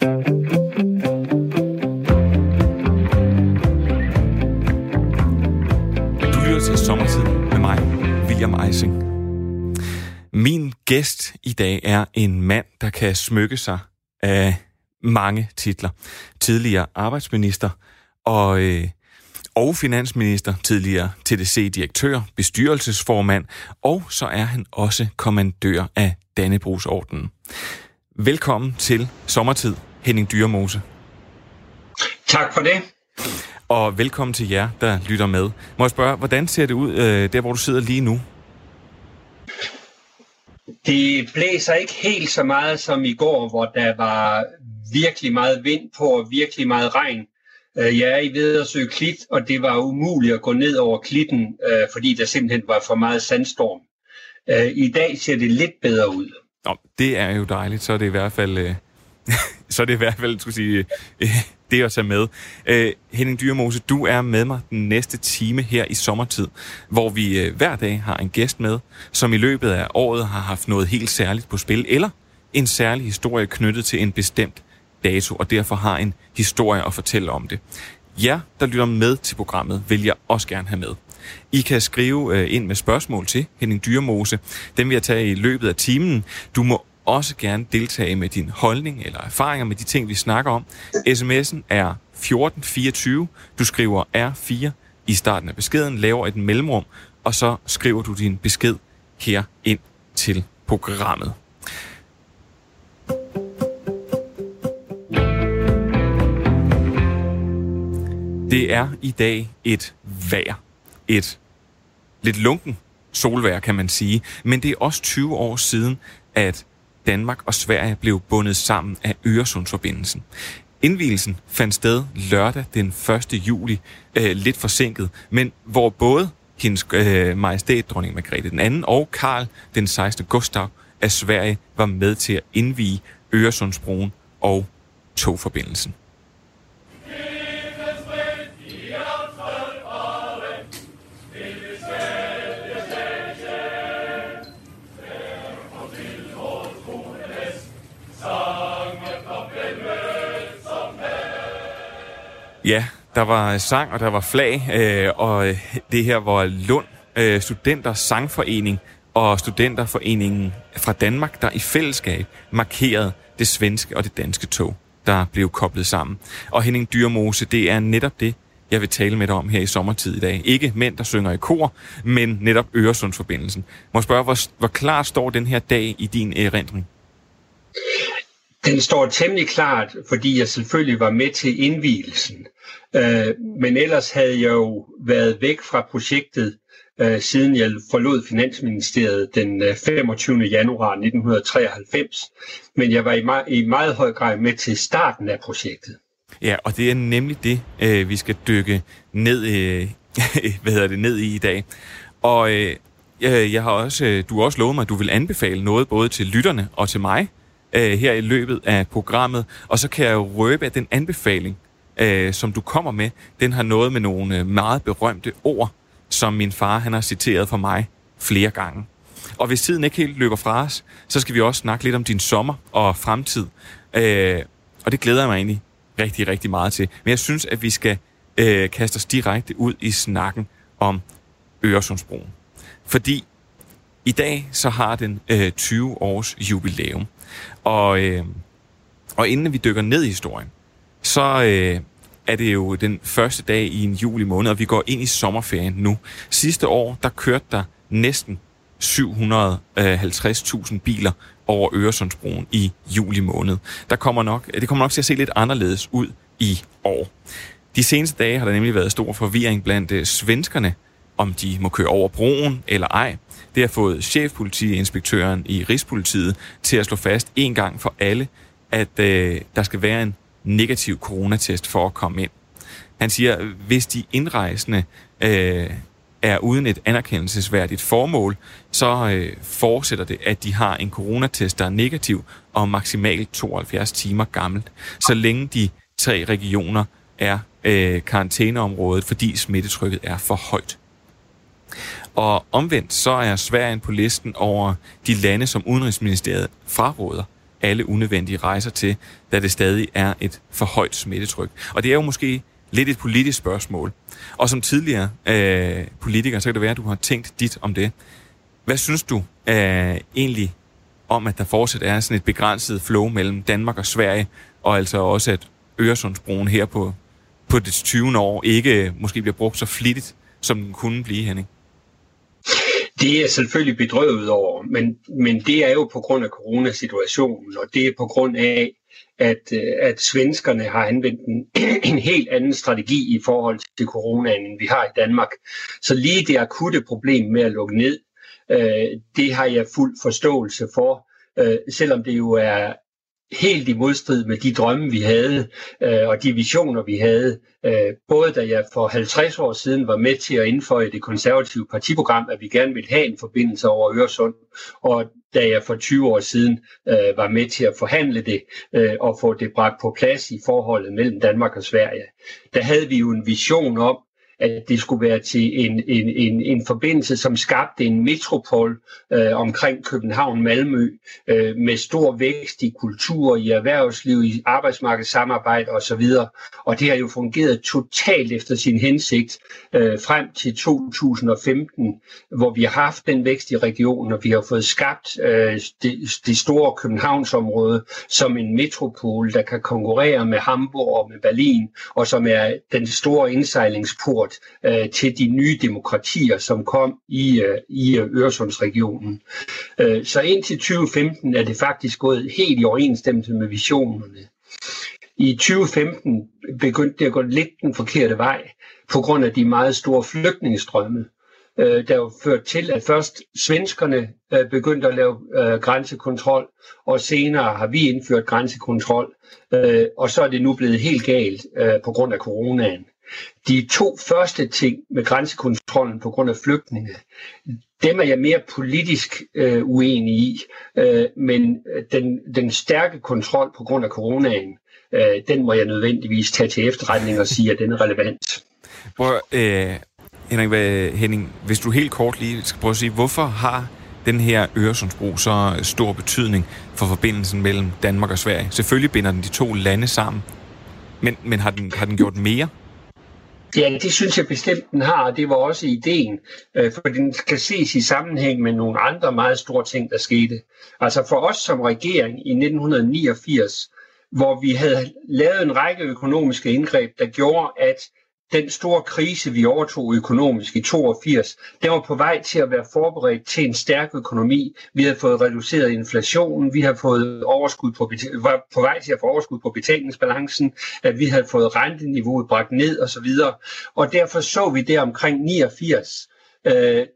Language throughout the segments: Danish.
Du lytter til Sommertid med mig, William Eising. Min gæst i dag er en mand, der kan smykke sig af mange titler. Tidligere arbejdsminister og, øh, og finansminister, tidligere TDC-direktør, bestyrelsesformand, og så er han også kommandør af Dannebrugsordenen. Velkommen til Sommertid, Henning Dyremose. Tak for det. Og velkommen til jer, der lytter med. Må jeg spørge, hvordan ser det ud, øh, der hvor du sidder lige nu? Det blæser ikke helt så meget som i går, hvor der var virkelig meget vind på og virkelig meget regn. Øh, jeg er i Vedersø Klit, og det var umuligt at gå ned over klitten, øh, fordi der simpelthen var for meget sandstorm. I dag ser det lidt bedre ud. Nå, det er jo dejligt, så er det i hvert fald, så er det i hvert fald, skulle sige, øh, det at tage med. Øh, Henning Dyremose, du er med mig den næste time her i sommertid, hvor vi øh, hver dag har en gæst med, som i løbet af året har haft noget helt særligt på spil, eller en særlig historie knyttet til en bestemt dato, og derfor har en historie at fortælle om det. Jer, der lytter med til programmet, vil jeg også gerne have med. I kan skrive øh, ind med spørgsmål til Henning Dyremose. Dem vil jeg tage i løbet af timen. Du må også gerne deltage med din holdning eller erfaringer med de ting, vi snakker om. SMS'en er 1424. Du skriver R4 i starten af beskeden, laver et mellemrum, og så skriver du din besked her ind til programmet. Det er i dag et vejr. Et lidt lunken solvejr, kan man sige. Men det er også 20 år siden, at Danmark og Sverige blev bundet sammen af Øresundsforbindelsen. Indvielsen fandt sted lørdag den 1. juli, øh, lidt forsinket, men hvor både hendes øh, majestæt, dronning Margrethe den anden, og Karl den 16. Gustav af Sverige var med til at indvige Øresundsbroen og togforbindelsen. Ja, der var øh, sang, og der var flag, øh, og øh, det her var Lund øh, Studenter Sangforening og Studenterforeningen fra Danmark, der i fællesskab markerede det svenske og det danske tog, der blev koblet sammen. Og Henning Dyrmose, det er netop det, jeg vil tale med dig om her i sommertid i dag. Ikke mænd, der synger i kor, men netop Øresundsforbindelsen. Må jeg spørge, hvor, hvor klar står den her dag i din øh, erindring? Den står temmelig klart, fordi jeg selvfølgelig var med til indvielsen. Øh, men ellers havde jeg jo været væk fra projektet, øh, siden jeg forlod Finansministeriet den øh, 25. Januar 1993. Men jeg var i meget, i meget høj grad med til starten af projektet. Ja, og det er nemlig det, øh, vi skal dykke ned, øh, hvad hedder det, ned i i dag. Og jeg har også, du har også lovet mig, at du vil anbefale noget både til lytterne og til mig Øh, her i løbet af programmet. Og så kan jeg jo røbe, at den anbefaling, øh, som du kommer med, den har noget med nogle øh, meget berømte ord, som min far han har citeret for mig flere gange. Og hvis tiden ikke helt løber fra os, så skal vi også snakke lidt om din sommer og fremtid. Øh, og det glæder jeg mig egentlig rigtig, rigtig meget til. Men jeg synes, at vi skal øh, kaste os direkte ud i snakken om Øresundsbroen. Fordi i dag så har den øh, 20 års jubilæum. Og, øh, og inden vi dykker ned i historien, så øh, er det jo den første dag i en juli måned, og vi går ind i sommerferien nu. Sidste år, der kørte der næsten 750.000 biler over Øresundsbroen i juli måned. Der kommer nok, det kommer nok til at se lidt anderledes ud i år. De seneste dage har der nemlig været stor forvirring blandt øh, svenskerne, om de må køre over broen eller ej. Det har fået chefpolitiinspektøren i Rigspolitiet til at slå fast en gang for alle, at øh, der skal være en negativ coronatest for at komme ind. Han siger, hvis de indrejsende øh, er uden et anerkendelsesværdigt formål, så øh, fortsætter det, at de har en coronatest, der er negativ og maksimalt 72 timer gammel, så længe de tre regioner er øh, karantæneområdet, fordi smittetrykket er for højt. Og omvendt så er Sverige på listen over de lande, som Udenrigsministeriet fraråder alle unødvendige rejser til, da det stadig er et for højt smittetryk. Og det er jo måske lidt et politisk spørgsmål. Og som tidligere øh, politiker, så kan det være, at du har tænkt dit om det. Hvad synes du øh, egentlig om, at der fortsat er sådan et begrænset flow mellem Danmark og Sverige, og altså også, at Øresundsbroen her på, på det 20. år ikke øh, måske bliver brugt så flittigt, som den kunne blive, Henning? Det er selvfølgelig bedrøvet over, men, men det er jo på grund af coronasituationen, og det er på grund af, at, øh, at svenskerne har anvendt en, en helt anden strategi i forhold til coronaen, end vi har i Danmark. Så lige det akutte problem med at lukke ned, øh, det har jeg fuld forståelse for, øh, selvom det jo er, helt i modstrid med de drømme, vi havde, øh, og de visioner, vi havde. Øh, både da jeg for 50 år siden var med til at indføje det konservative partiprogram, at vi gerne ville have en forbindelse over Øresund, og da jeg for 20 år siden øh, var med til at forhandle det øh, og få det bragt på plads i forholdet mellem Danmark og Sverige. Der havde vi jo en vision om, at det skulle være til en, en, en, en forbindelse, som skabte en metropol øh, omkring København-Malmø øh, med stor vækst i kultur, i erhvervsliv, i arbejdsmarkedssamarbejde osv. Og det har jo fungeret totalt efter sin hensigt øh, frem til 2015, hvor vi har haft den vækst i regionen, og vi har fået skabt øh, det, det store Københavnsområde som en metropol, der kan konkurrere med Hamburg og med Berlin, og som er den store indsejlingsport gjort øh, til de nye demokratier, som kom i, øh, i øh, Øresundsregionen. Øh, så indtil 2015 er det faktisk gået helt i overensstemmelse med visionerne. I 2015 begyndte det at gå lidt den forkerte vej på grund af de meget store flygtningestrømme, øh, der jo ført til, at først svenskerne øh, begyndte at lave øh, grænsekontrol, og senere har vi indført grænsekontrol, øh, og så er det nu blevet helt galt øh, på grund af coronaen. De to første ting med grænsekontrollen på grund af flygtninge, dem er jeg mere politisk øh, uenig i, øh, men øh, den, den stærke kontrol på grund af coronaen, øh, den må jeg nødvendigvis tage til efterretning og sige, at den er relevant. Prøv, øh, Henrik, hvad, Henning, hvis du helt kort lige skal prøve at sige, hvorfor har den her Øresundsbro så stor betydning for forbindelsen mellem Danmark og Sverige? Selvfølgelig binder den de to lande sammen, men, men har, den, har den gjort mere? Ja, det synes jeg bestemt, den har, og det var også ideen, øh, for den skal ses i sammenhæng med nogle andre meget store ting, der skete. Altså for os som regering i 1989, hvor vi havde lavet en række økonomiske indgreb, der gjorde, at den store krise, vi overtog økonomisk i 82, den var på vej til at være forberedt til en stærk økonomi. Vi havde fået reduceret inflationen, vi havde fået overskud på, var på vej til at få overskud på betalingsbalancen, at vi havde fået renteniveauet bragt ned osv. Og derfor så vi det omkring 89, øh,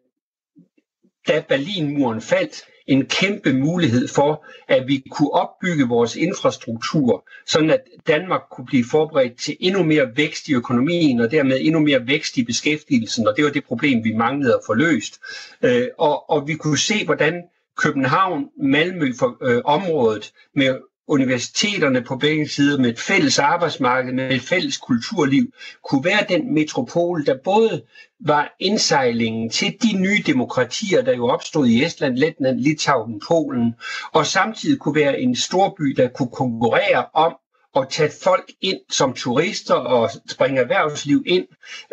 da Berlinmuren faldt, en kæmpe mulighed for, at vi kunne opbygge vores infrastruktur, sådan at Danmark kunne blive forberedt til endnu mere vækst i økonomien, og dermed endnu mere vækst i beskæftigelsen, og det var det problem, vi manglede at få løst. Øh, og, og vi kunne se, hvordan København, Malmø for, øh, området med universiteterne på begge sider med et fælles arbejdsmarked, med et fælles kulturliv, kunne være den metropol, der både var indsejlingen til de nye demokratier, der jo opstod i Estland, Letland, Litauen, Polen, og samtidig kunne være en storby, der kunne konkurrere om at tage folk ind som turister og springe erhvervsliv ind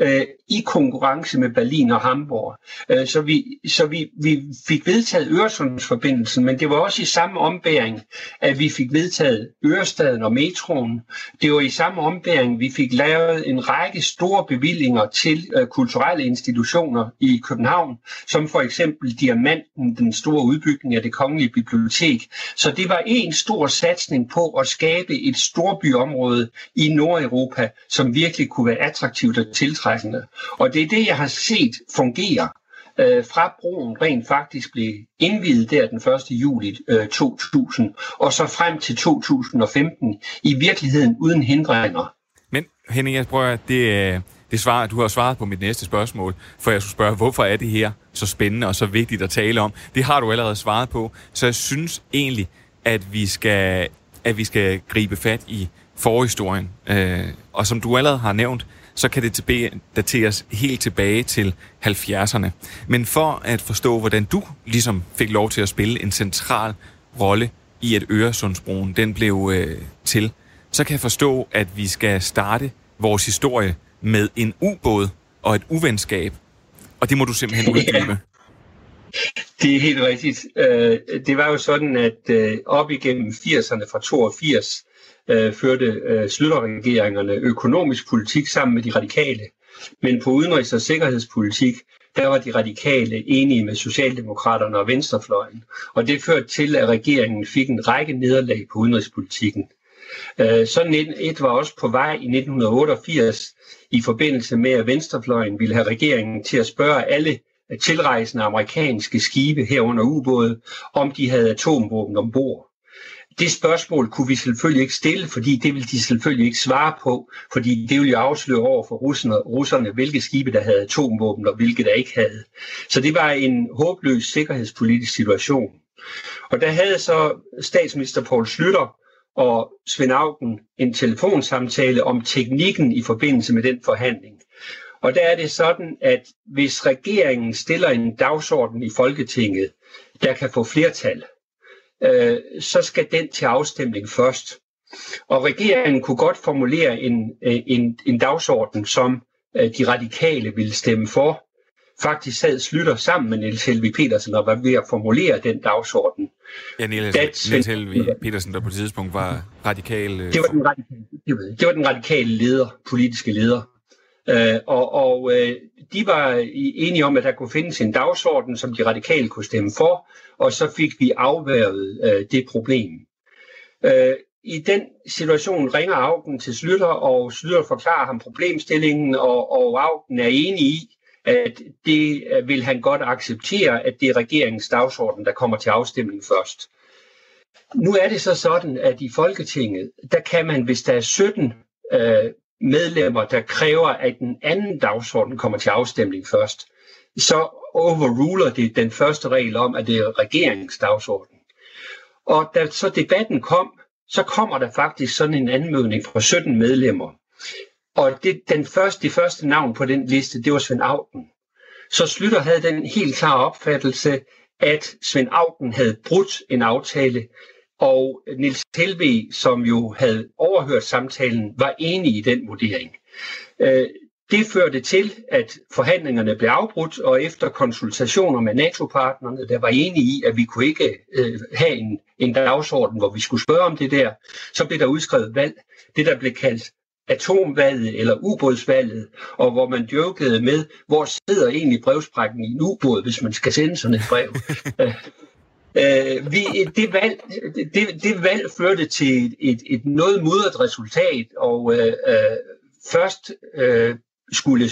øh, i konkurrence med Berlin og Hamburg. Øh, så vi, så vi, vi fik vedtaget Øresundsforbindelsen, men det var også i samme ombæring, at vi fik vedtaget Ørestaden og metroen. Det var i samme ombæring, vi fik lavet en række store bevillinger til øh, kulturelle institutioner i København, som for eksempel Diamanten, den store udbygning af det kongelige bibliotek. Så det var en stor satsning på at skabe et stort storbyområde i Nordeuropa, som virkelig kunne være attraktivt og tiltrækkende. Og det er det, jeg har set fungere øh, fra broen rent faktisk blev indvidet der den 1. juli øh, 2000, og så frem til 2015 i virkeligheden uden hindringer. Men Henning, jeg prøver, det, øh, det svar, du har svaret på mit næste spørgsmål, for jeg skulle spørge, hvorfor er det her så spændende og så vigtigt at tale om? Det har du allerede svaret på, så jeg synes egentlig, at vi skal at vi skal gribe fat i forhistorien. Øh, og som du allerede har nævnt, så kan det tilbage, dateres helt tilbage til 70'erne. Men for at forstå, hvordan du ligesom fik lov til at spille en central rolle i, at Øresundsbroen den blev øh, til, så kan jeg forstå, at vi skal starte vores historie med en ubåd og et uvenskab. Og det må du simpelthen uddybe. Det er helt rigtigt. Øh, det var jo sådan, at øh, op igennem 80'erne fra 82 øh, førte slutterregeringerne økonomisk politik sammen med de radikale. Men på udenrigs- og sikkerhedspolitik, der var de radikale enige med Socialdemokraterne og Venstrefløjen. Og det førte til, at regeringen fik en række nederlag på udenrigspolitikken. Sådan et, et var også på vej i 1988 i forbindelse med, at Venstrefløjen ville have regeringen til at spørge alle tilrejsende amerikanske skibe herunder ubåde, om de havde atomvåben ombord. Det spørgsmål kunne vi selvfølgelig ikke stille, fordi det ville de selvfølgelig ikke svare på, fordi det ville jo afsløre over for russerne, russerne, hvilke skibe der havde atomvåben og hvilke der ikke havde. Så det var en håbløs sikkerhedspolitisk situation. Og der havde så statsminister Poul Slytter og Svend Augen en telefonsamtale om teknikken i forbindelse med den forhandling. Og der er det sådan, at hvis regeringen stiller en dagsorden i Folketinget, der kan få flertal, øh, så skal den til afstemning først. Og regeringen kunne godt formulere en, øh, en, en dagsorden, som øh, de radikale ville stemme for. Faktisk sad Slytter sammen med Niels Helvig Petersen og var ved at formulere den dagsorden. Ja, Niels, Niels Helvig Petersen, der på et tidspunkt var radikal... Øh, det var den radikale, det var den radikale leder, politiske leder. Øh, og og øh, de var enige om, at der kunne findes en dagsorden, som de radikale kunne stemme for, og så fik vi afværget øh, det problem. Øh, I den situation ringer Augen til Slytter, og Slytter forklarer ham problemstillingen, og, og Augen er enig i, at det øh, vil han godt acceptere, at det er regeringens dagsorden, der kommer til afstemning først. Nu er det så sådan, at i Folketinget, der kan man, hvis der er 17 øh, medlemmer, der kræver, at den anden dagsorden kommer til afstemning først, så overruler det den første regel om, at det er regeringsdagsorden. Og da så debatten kom, så kommer der faktisk sådan en anmodning fra 17 medlemmer. Og det, den første, det første navn på den liste, det var Svend Augen. Så Slytter havde den helt klare opfattelse, at Svend Augen havde brudt en aftale, og Nils Helve, som jo havde overhørt samtalen, var enig i den vurdering. Øh, det førte til, at forhandlingerne blev afbrudt, og efter konsultationer med NATO-partnerne, der var enige i, at vi kunne ikke øh, have en, en dagsorden, hvor vi skulle spørge om det der, så blev der udskrevet valg, det der blev kaldt atomvalget eller ubådsvalget, og hvor man jokede med, hvor sidder egentlig brevsprækken i en ubåd, hvis man skal sende sådan et brev. Øh, vi, det, valg, det, det valg førte til et, et noget mudret resultat, og øh, øh, først øh, skulle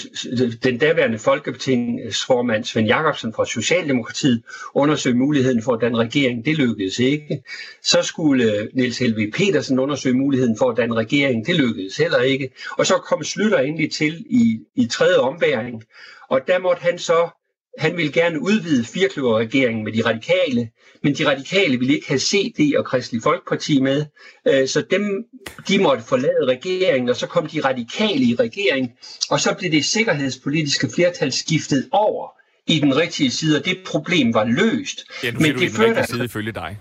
den daværende folketingsformand Svend Jakobsen fra Socialdemokratiet undersøge muligheden for at danne regering. Det lykkedes ikke. Så skulle øh, Niels Helve Petersen undersøge muligheden for at danne regering. Det lykkedes heller ikke. Og så kom Slytter endelig til i, i tredje ombæring. Og der måtte han så han ville gerne udvide firkløverregeringen med de radikale, men de radikale ville ikke have CD og Kristelig Folkeparti med, øh, så dem, de måtte forlade regeringen, og så kom de radikale i regering, og så blev det sikkerhedspolitiske flertal skiftet over i den rigtige side, og det problem var løst. Ja, nu men det den rigtige side ifølge dig.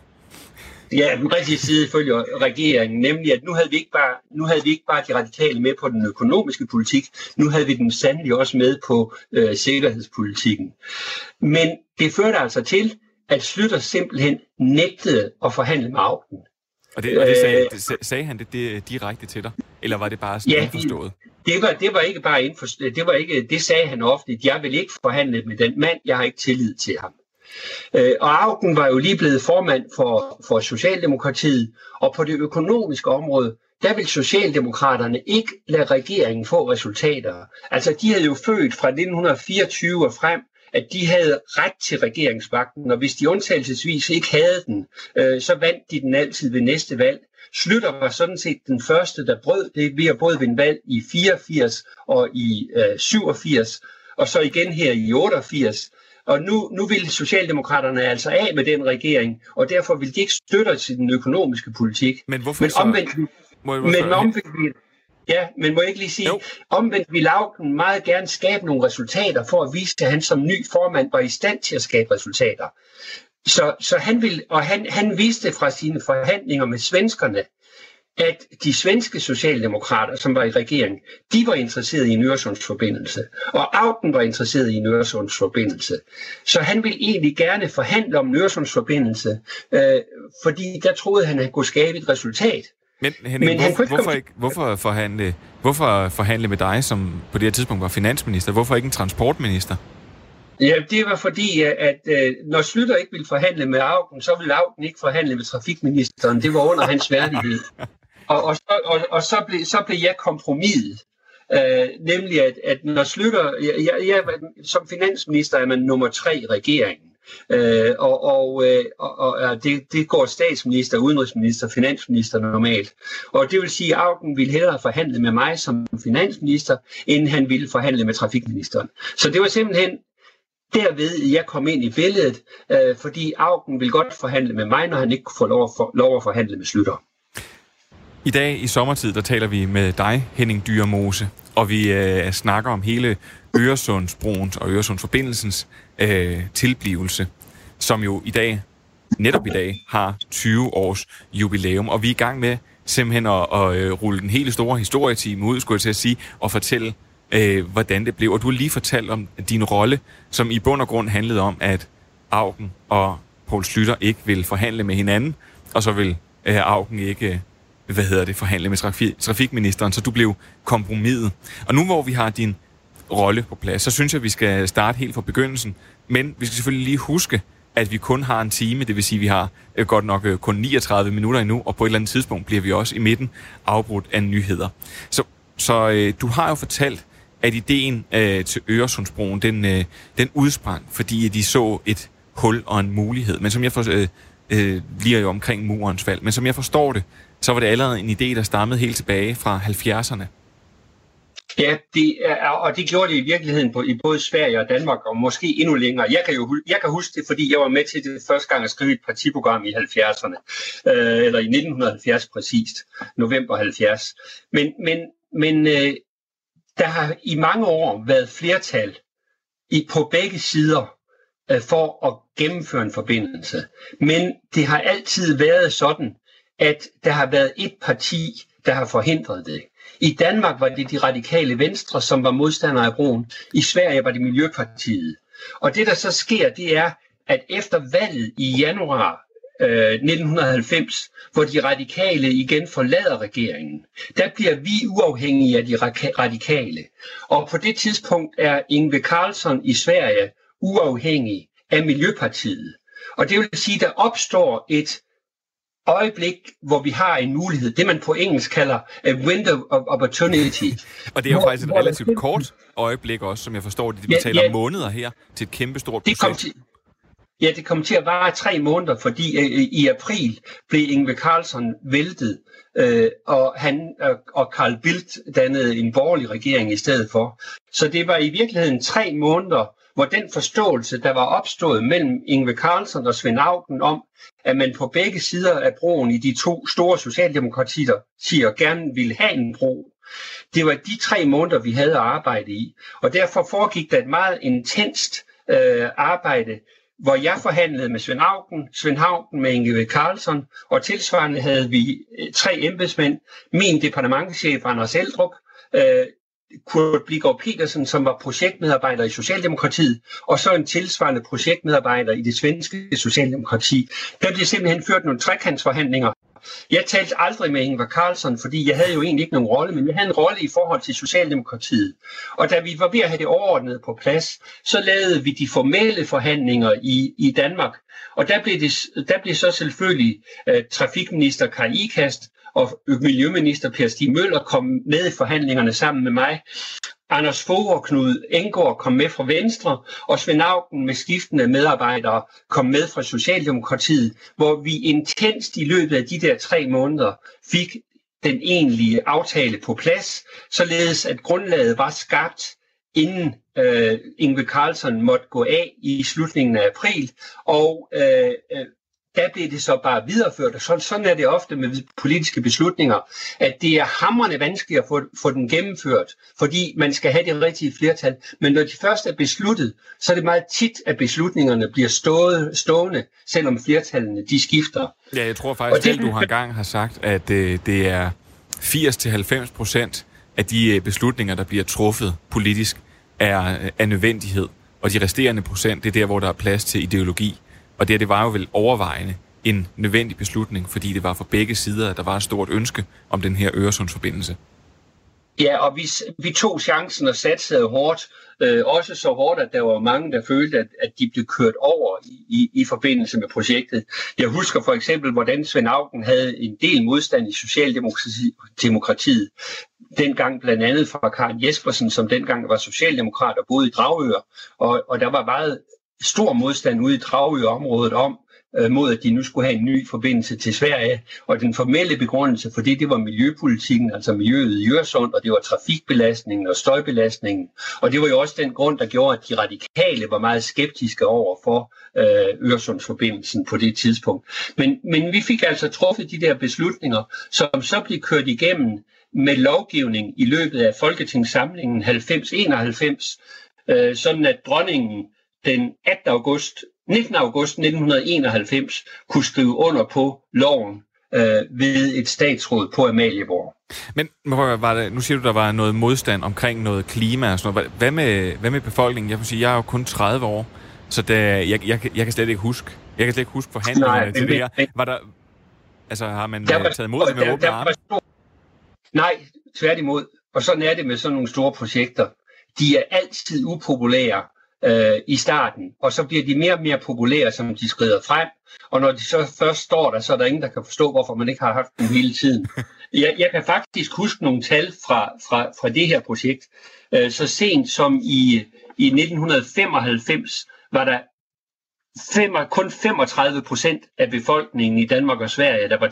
Ja, den rigtige side ifølge regeringen, nemlig at nu havde, vi ikke bare, nu havde vi ikke bare de radikale med på den økonomiske politik, nu havde vi dem sandelig også med på øh, sikkerhedspolitikken. Men det førte altså til, at Slytter simpelthen nægtede at forhandle med Augen. Og det, og det sagde, øh, det, sagde han det, det direkte til dig? Eller var det bare sådan ja, indforstået? Det, det, var, det var ikke bare indforstået. Det, var ikke, det sagde han ofte. Jeg vil ikke forhandle med den mand. Jeg har ikke tillid til ham. Øh, og Augen var jo lige blevet formand for, for Socialdemokratiet, og på det økonomiske område, der vil Socialdemokraterne ikke lade regeringen få resultater. Altså, de havde jo født fra 1924 og frem, at de havde ret til regeringsmagten, og hvis de undtagelsesvis ikke havde den, øh, så vandt de den altid ved næste valg. Slytter var sådan set den første, der brød det ved at både vinde valg i 84 og i øh, 87, og så igen her i 88. Og nu, nu vil Socialdemokraterne altså af med den regering, og derfor vil de ikke støtte til den økonomiske politik. Men hvorfor men omvendt, så? Må men omvendt, Ja, men må jeg ikke lige sige, jo. omvendt vil Lauken meget gerne skabe nogle resultater for at vise, at han som ny formand var i stand til at skabe resultater. så, så han, vil, og han, han viste fra sine forhandlinger med svenskerne, at de svenske socialdemokrater, som var i regering, de var interesseret i en Øresundsforbindelse, og Auden var interesseret i en Øresundsforbindelse. Så han ville egentlig gerne forhandle om en Øresundsforbindelse, øh, fordi der troede han, at han kunne skabe et resultat. Men, Henning, Men hvor, hvorfor, ikke, hvorfor, forhandle, hvorfor forhandle med dig, som på det her tidspunkt var finansminister? Hvorfor ikke en transportminister? Ja, det var fordi, at, at øh, når Slytter ikke ville forhandle med Augen, så ville Augen ikke forhandle med trafikministeren. Det var under hans værdighed. Og, og, så, og, og så, blev, så blev jeg kompromiset. Øh, nemlig at, at når Slytter, jeg, jeg, jeg, som finansminister er man nummer tre i regeringen. Øh, og og, øh, og, og det, det går statsminister, udenrigsminister, finansminister normalt. Og det vil sige, at Augen ville hellere forhandle med mig som finansminister, end han ville forhandle med trafikministeren. Så det var simpelthen derved, jeg kom ind i billedet, øh, fordi Augen vil godt forhandle med mig, når han ikke får lov at, for, lov at forhandle med Slytter. I dag i sommertid, der taler vi med dig, Henning Dyremose, og vi øh, snakker om hele Øresundsbroens og Øresundsforbindelsens øh, tilblivelse, som jo i dag, netop i dag, har 20 års jubilæum. Og vi er i gang med simpelthen at, at øh, rulle den hele store historietime ud, skulle jeg til at sige, og fortælle, øh, hvordan det blev. Og du har lige fortalt om din rolle, som i bund og grund handlede om, at Augen og Poul Slytter ikke vil forhandle med hinanden, og så vil øh, Augen ikke øh, hvad hedder det, forhandle med trafik, trafikministeren, så du blev kompromiset. Og nu hvor vi har din rolle på plads, så synes jeg, at vi skal starte helt fra begyndelsen. Men vi skal selvfølgelig lige huske, at vi kun har en time, det vil sige, at vi har øh, godt nok øh, kun 39 minutter endnu, og på et eller andet tidspunkt bliver vi også i midten afbrudt af nyheder. Så, så øh, du har jo fortalt, at ideen øh, til Øresundsbroen, den, øh, den udsprang, fordi de så et hul og en mulighed. Men som jeg for, øh, øh, lige jo omkring murens fald. Men som jeg forstår det, så var det allerede en idé, der stammede helt tilbage fra 70'erne. Ja, det er, og det gjorde det i virkeligheden på, i både Sverige og Danmark, og måske endnu længere. Jeg kan jo jeg kan huske det, fordi jeg var med til det første gang at skrive et partiprogram i 70'erne, øh, eller i 1970 præcist, november 70. Men, men, men øh, der har i mange år været flertal i, på begge sider øh, for at gennemføre en forbindelse. Men det har altid været sådan, at der har været et parti, der har forhindret det. I Danmark var det de radikale venstre, som var modstandere af broen. I Sverige var det Miljøpartiet. Og det, der så sker, det er, at efter valget i januar øh, 1990, hvor de radikale igen forlader regeringen, der bliver vi uafhængige af de radikale. Og på det tidspunkt er Ingve Carlsson i Sverige uafhængig af Miljøpartiet. Og det vil sige, at der opstår et øjeblik, hvor vi har en mulighed, det man på engelsk kalder a window of opportunity. og det er jo hvor, faktisk et relativt det, kort øjeblik også, som jeg forstår det. Vi ja, taler ja, måneder her til et kæmpestort projekt. Det kom til, ja, det kom til at vare tre måneder, fordi øh, i april blev Ingve Carlsson væltet, øh, og han øh, og Carl Bildt dannede en borgerlig regering i stedet for. Så det var i virkeligheden tre måneder, hvor den forståelse, der var opstået mellem Ingve Carlsen og Svend Auken om, at man på begge sider af broen i de to store socialdemokratier siger, gerne ville have en bro, det var de tre måneder, vi havde at arbejde i. Og derfor foregik der et meget intenst øh, arbejde, hvor jeg forhandlede med Svend Auken, Svend Haugen med Inge Carlsen, og tilsvarende havde vi øh, tre embedsmænd, min departementchef Anders Eldrup, øh, Kurt Bligård Petersen, som var projektmedarbejder i Socialdemokratiet, og så en tilsvarende projektmedarbejder i det svenske Socialdemokrati. Der blev simpelthen ført nogle trekantsforhandlinger. Jeg talte aldrig med Ingvar Carlsson, fordi jeg havde jo egentlig ikke nogen rolle, men jeg havde en rolle i forhold til Socialdemokratiet. Og da vi var ved at have det overordnet på plads, så lavede vi de formelle forhandlinger i, i Danmark. Og der blev, det, der blev så selvfølgelig uh, trafikminister Karl Ikast og Miljøminister Per Stig Møller kom med i forhandlingerne sammen med mig. Anders Fogh og Knud Engård kom med fra Venstre, og Svend Augen med skiftende medarbejdere kom med fra Socialdemokratiet, hvor vi intenst i løbet af de der tre måneder fik den egentlige aftale på plads, således at grundlaget var skabt inden øh, Ingve Carlsen måtte gå af i slutningen af april, og øh, øh der bliver det så bare videreført. Og sådan, sådan er det ofte med politiske beslutninger, at det er hammerende vanskeligt at få, få den gennemført, fordi man skal have det rigtige flertal. Men når de først er besluttet, så er det meget tit, at beslutningerne bliver stået, stående, selvom flertallene de skifter. Ja, jeg tror faktisk selv, du har engang har sagt, at øh, det er 80-90 procent af de øh, beslutninger, der bliver truffet politisk, er, øh, er nødvendighed. Og de resterende procent, det er der, hvor der er plads til ideologi. Og det, det var jo vel overvejende en nødvendig beslutning, fordi det var for begge sider, at der var et stort ønske om den her Øresundsforbindelse. Ja, og vi, vi tog chancen og satsede hårdt. Øh, også så hårdt, at der var mange, der følte, at, at de blev kørt over i, i, i forbindelse med projektet. Jeg husker for eksempel, hvordan Svend Augen havde en del modstand i Socialdemokratiet. Dengang blandt andet fra Karen Jespersen, som dengang var socialdemokrat og boede i Dragør. Og, og der var meget stor modstand ude i Dragør-området om, øh, mod at de nu skulle have en ny forbindelse til Sverige. Og den formelle begrundelse for det, det var miljøpolitikken, altså miljøet i Øresund, og det var trafikbelastningen og støjbelastningen. Og det var jo også den grund, der gjorde, at de radikale var meget skeptiske over for øh, Øresundsforbindelsen på det tidspunkt. Men, men vi fik altså truffet de der beslutninger, som så blev kørt igennem med lovgivning i løbet af Folketingssamlingen 90-91, øh, sådan at dronningen den 18. august 19. august 1991 kunne skrive under på loven øh, ved et statsråd på Amalieborg. Men var det, nu siger du, der var noget modstand omkring noget klima og sådan noget. Hvad med, hvad med befolkningen? Jeg vil sige, jeg er jo kun 30 år, så det, jeg, jeg, jeg kan slet ikke huske. Jeg kan slet ikke huske forhandlingerne Nej, til det her. Var der, altså, har man der var, taget imod det med åbne arme? Nej, tværtimod. Og sådan er det med sådan nogle store projekter. De er altid upopulære, øh, i starten, og så bliver de mere og mere populære, som de skrider frem, og når de så først står der, så er der ingen, der kan forstå, hvorfor man ikke har haft dem hele tiden. Jeg, jeg kan faktisk huske nogle tal fra, fra, fra det her projekt. Øh, så sent som i, i 1995 var der fem, kun 35 procent af befolkningen i Danmark og Sverige, der var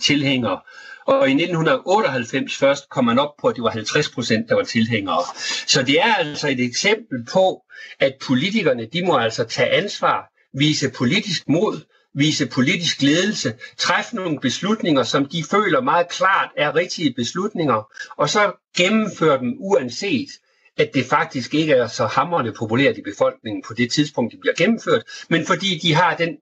tilhængere og i 1998 først kom man op på, at det var 50 procent, der var tilhængere. Så det er altså et eksempel på, at politikerne, de må altså tage ansvar, vise politisk mod, vise politisk ledelse, træffe nogle beslutninger, som de føler meget klart er rigtige beslutninger, og så gennemføre dem uanset, at det faktisk ikke er så hammerende populært i befolkningen på det tidspunkt, de bliver gennemført, men fordi de har den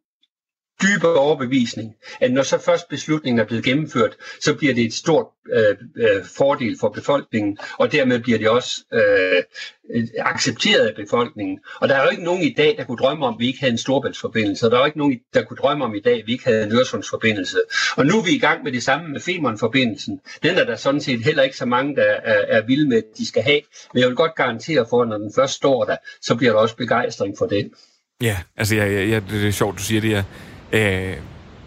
dybe overbevisning, at når så først beslutningen er blevet gennemført, så bliver det et stort øh, øh, fordel for befolkningen, og dermed bliver det også øh, accepteret af befolkningen. Og der er jo ikke nogen i dag, der kunne drømme om, at vi ikke havde en storbæltsforbindelse, og der er jo ikke nogen, der kunne drømme om i dag, at vi ikke havde en Øresundsforbindelse. Og nu er vi i gang med det samme med Femernforbindelsen. Den er der sådan set heller ikke så mange, der er, er vilde med, at de skal have, men jeg vil godt garantere for, at når den først står der, så bliver der også begejstring for det. Ja, altså jeg, jeg, det er sjovt, du siger det. Ja Øh,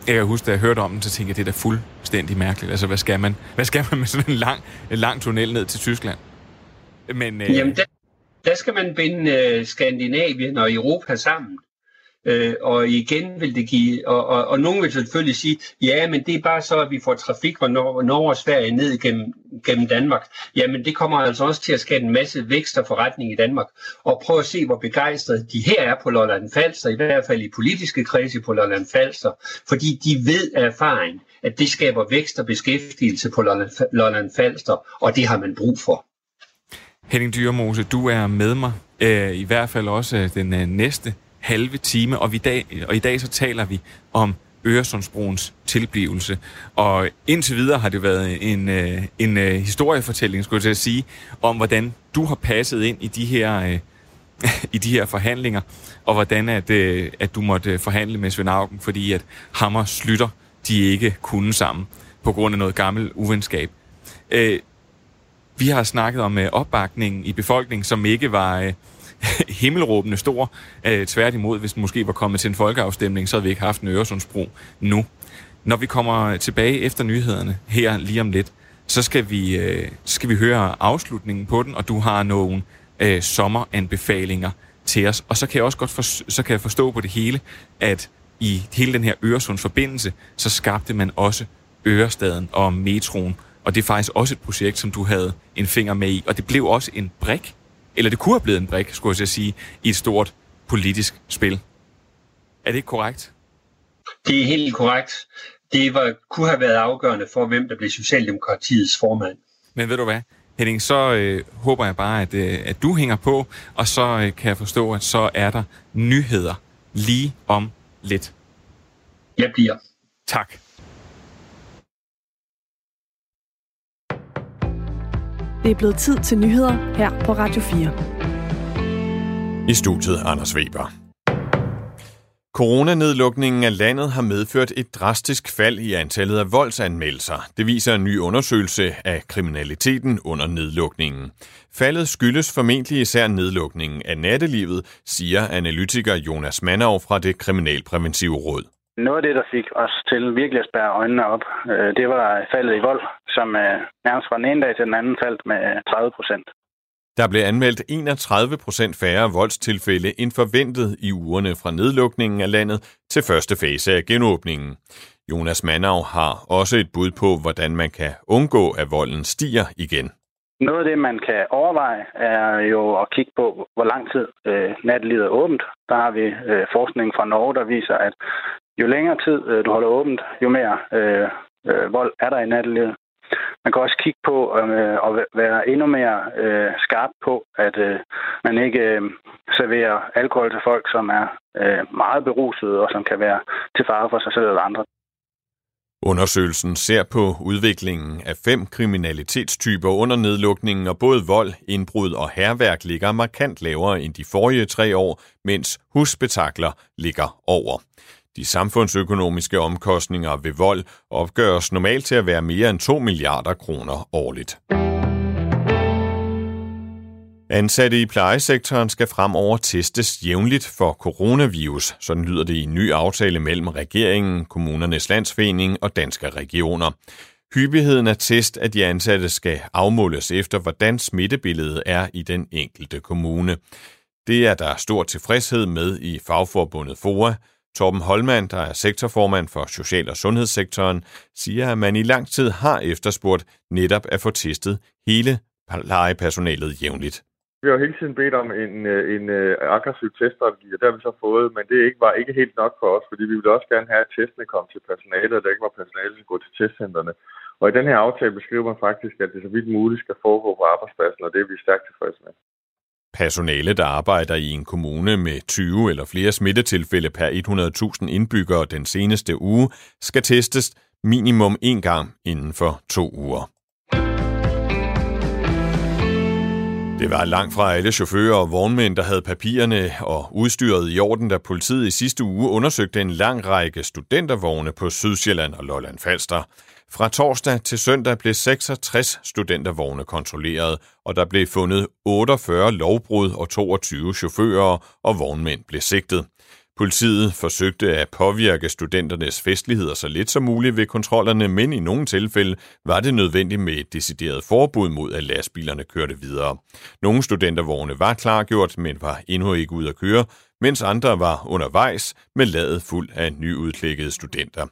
jeg kan huske, da jeg hørte om den, så tænkte jeg, det er da fuldstændig mærkeligt. Altså, hvad skal man, hvad skal man med sådan en lang, en lang tunnel ned til Tyskland? Men, øh... Jamen, der, der skal man binde øh, Skandinavien og Europa sammen. Øh, og igen vil det give, og, og, og nogen vil selvfølgelig sige, ja, men det er bare så, at vi får trafik fra Norge, Norge og Sverige ned gennem, gennem Danmark. Jamen det kommer altså også til at skabe en masse vækst og forretning i Danmark. Og prøv at se, hvor begejstrede de her er på Lolland Falster, i hvert fald i politiske kredse på Lolland Falster, fordi de ved af erfaring, at det skaber vækst og beskæftigelse på Lolland Falster, og det har man brug for. Henning Dyrmose, du er med mig, øh, i hvert fald også øh, den øh, næste halve time, og, vi dag, og i dag så taler vi om Øresundsbroens tilblivelse. Og indtil videre har det været en, øh, en øh, historiefortælling, skulle jeg til at sige, om hvordan du har passet ind i de her, øh, i de her forhandlinger, og hvordan at, øh, at du måtte forhandle med Svend Augen, fordi at Hammer Slytter, de ikke kunne sammen på grund af noget gammelt uvenskab. Øh, vi har snakket om øh, opbakningen i befolkningen, som ikke var himmelråbende stor. Øh, tværtimod, hvis den måske var kommet til en folkeafstemning, så havde vi ikke haft en Øresundsbro nu. Når vi kommer tilbage efter nyhederne her lige om lidt, så skal vi, øh, skal vi høre afslutningen på den, og du har nogle øh, sommeranbefalinger til os. Og så kan jeg også godt for, så kan jeg forstå på det hele, at i hele den her Øresundsforbindelse, så skabte man også Ørestaden og metroen. Og det er faktisk også et projekt, som du havde en finger med i. Og det blev også en brik eller det kunne have blevet en brik, skulle jeg sige, i et stort politisk spil. Er det ikke korrekt? Det er helt korrekt. Det var, kunne have været afgørende for, hvem der blev Socialdemokratiets formand. Men ved du hvad, Henning, så øh, håber jeg bare, at, øh, at du hænger på, og så øh, kan jeg forstå, at så er der nyheder lige om lidt. Jeg bliver. Tak. Det er blevet tid til nyheder her på Radio 4. I studiet Anders Weber. Coronanedlukningen af landet har medført et drastisk fald i antallet af voldsanmeldelser. Det viser en ny undersøgelse af kriminaliteten under nedlukningen. Faldet skyldes formentlig især nedlukningen af nattelivet, siger analytiker Jonas Mannau fra det Kriminalpræventive Råd. Noget af det, der fik os til virkelig at spærre øjnene op, øh, det var faldet i vold, som øh, nærmest fra den ene dag til den anden faldt med 30 procent. Der blev anmeldt 31 procent færre voldstilfælde end forventet i ugerne fra nedlukningen af landet til første fase af genåbningen. Jonas Manau har også et bud på, hvordan man kan undgå, at volden stiger igen. Noget af det, man kan overveje, er jo at kigge på, hvor lang tid øh, nattelivet er åbent. Der har vi øh, forskning fra Norge, der viser, at jo længere tid øh, du holder åbent, jo mere øh, øh, vold er der i nattelivet. Man kan også kigge på øh, at være endnu mere øh, skarp på, at øh, man ikke øh, serverer alkohol til folk, som er øh, meget berusede og som kan være til fare for sig selv eller andre. Undersøgelsen ser på udviklingen af fem kriminalitetstyper under nedlukningen, og både vold, indbrud og herværk ligger markant lavere end de forrige tre år, mens husbetakler ligger over. De samfundsøkonomiske omkostninger ved vold opgøres normalt til at være mere end 2 milliarder kroner årligt. Ansatte i plejesektoren skal fremover testes jævnligt for coronavirus. Sådan lyder det i en ny aftale mellem regeringen, kommunernes landsforening og danske regioner. Hyppigheden af test af de ansatte skal afmåles efter, hvordan smittebilledet er i den enkelte kommune. Det er der stor tilfredshed med i fagforbundet FOA. Torben Holmand, der er sektorformand for Social- og Sundhedssektoren, siger, at man i lang tid har efterspurgt netop at få testet hele plejepersonalet jævnligt. Vi har jo hele tiden bedt om en, øh, en, en aggressiv teststrategi, og det har vi så fået, men det ikke, var ikke helt nok for os, fordi vi ville også gerne have, at testene kom til personalet, og der ikke var personale, som går til testcentrene. Og i den her aftale beskriver man faktisk, at det så vidt muligt skal foregå på arbejdspladsen, og det er vi stærkt tilfredse med. Personale, der arbejder i en kommune med 20 eller flere smittetilfælde per 100.000 indbyggere den seneste uge, skal testes minimum en gang inden for to uger. Det var langt fra alle chauffører og vognmænd, der havde papirerne og udstyret i orden, da politiet i sidste uge undersøgte en lang række studentervogne på Sydsjælland og Lolland Falster. Fra torsdag til søndag blev 66 studentervogne kontrolleret, og der blev fundet 48 lovbrud og 22 chauffører og vognmænd blev sigtet. Politiet forsøgte at påvirke studenternes festligheder så lidt som muligt ved kontrollerne, men i nogle tilfælde var det nødvendigt med et decideret forbud mod, at lastbilerne kørte videre. Nogle studentervogne var klargjort, men var endnu ikke ud at køre, mens andre var undervejs med ladet fuld af nyudklækkede studenter.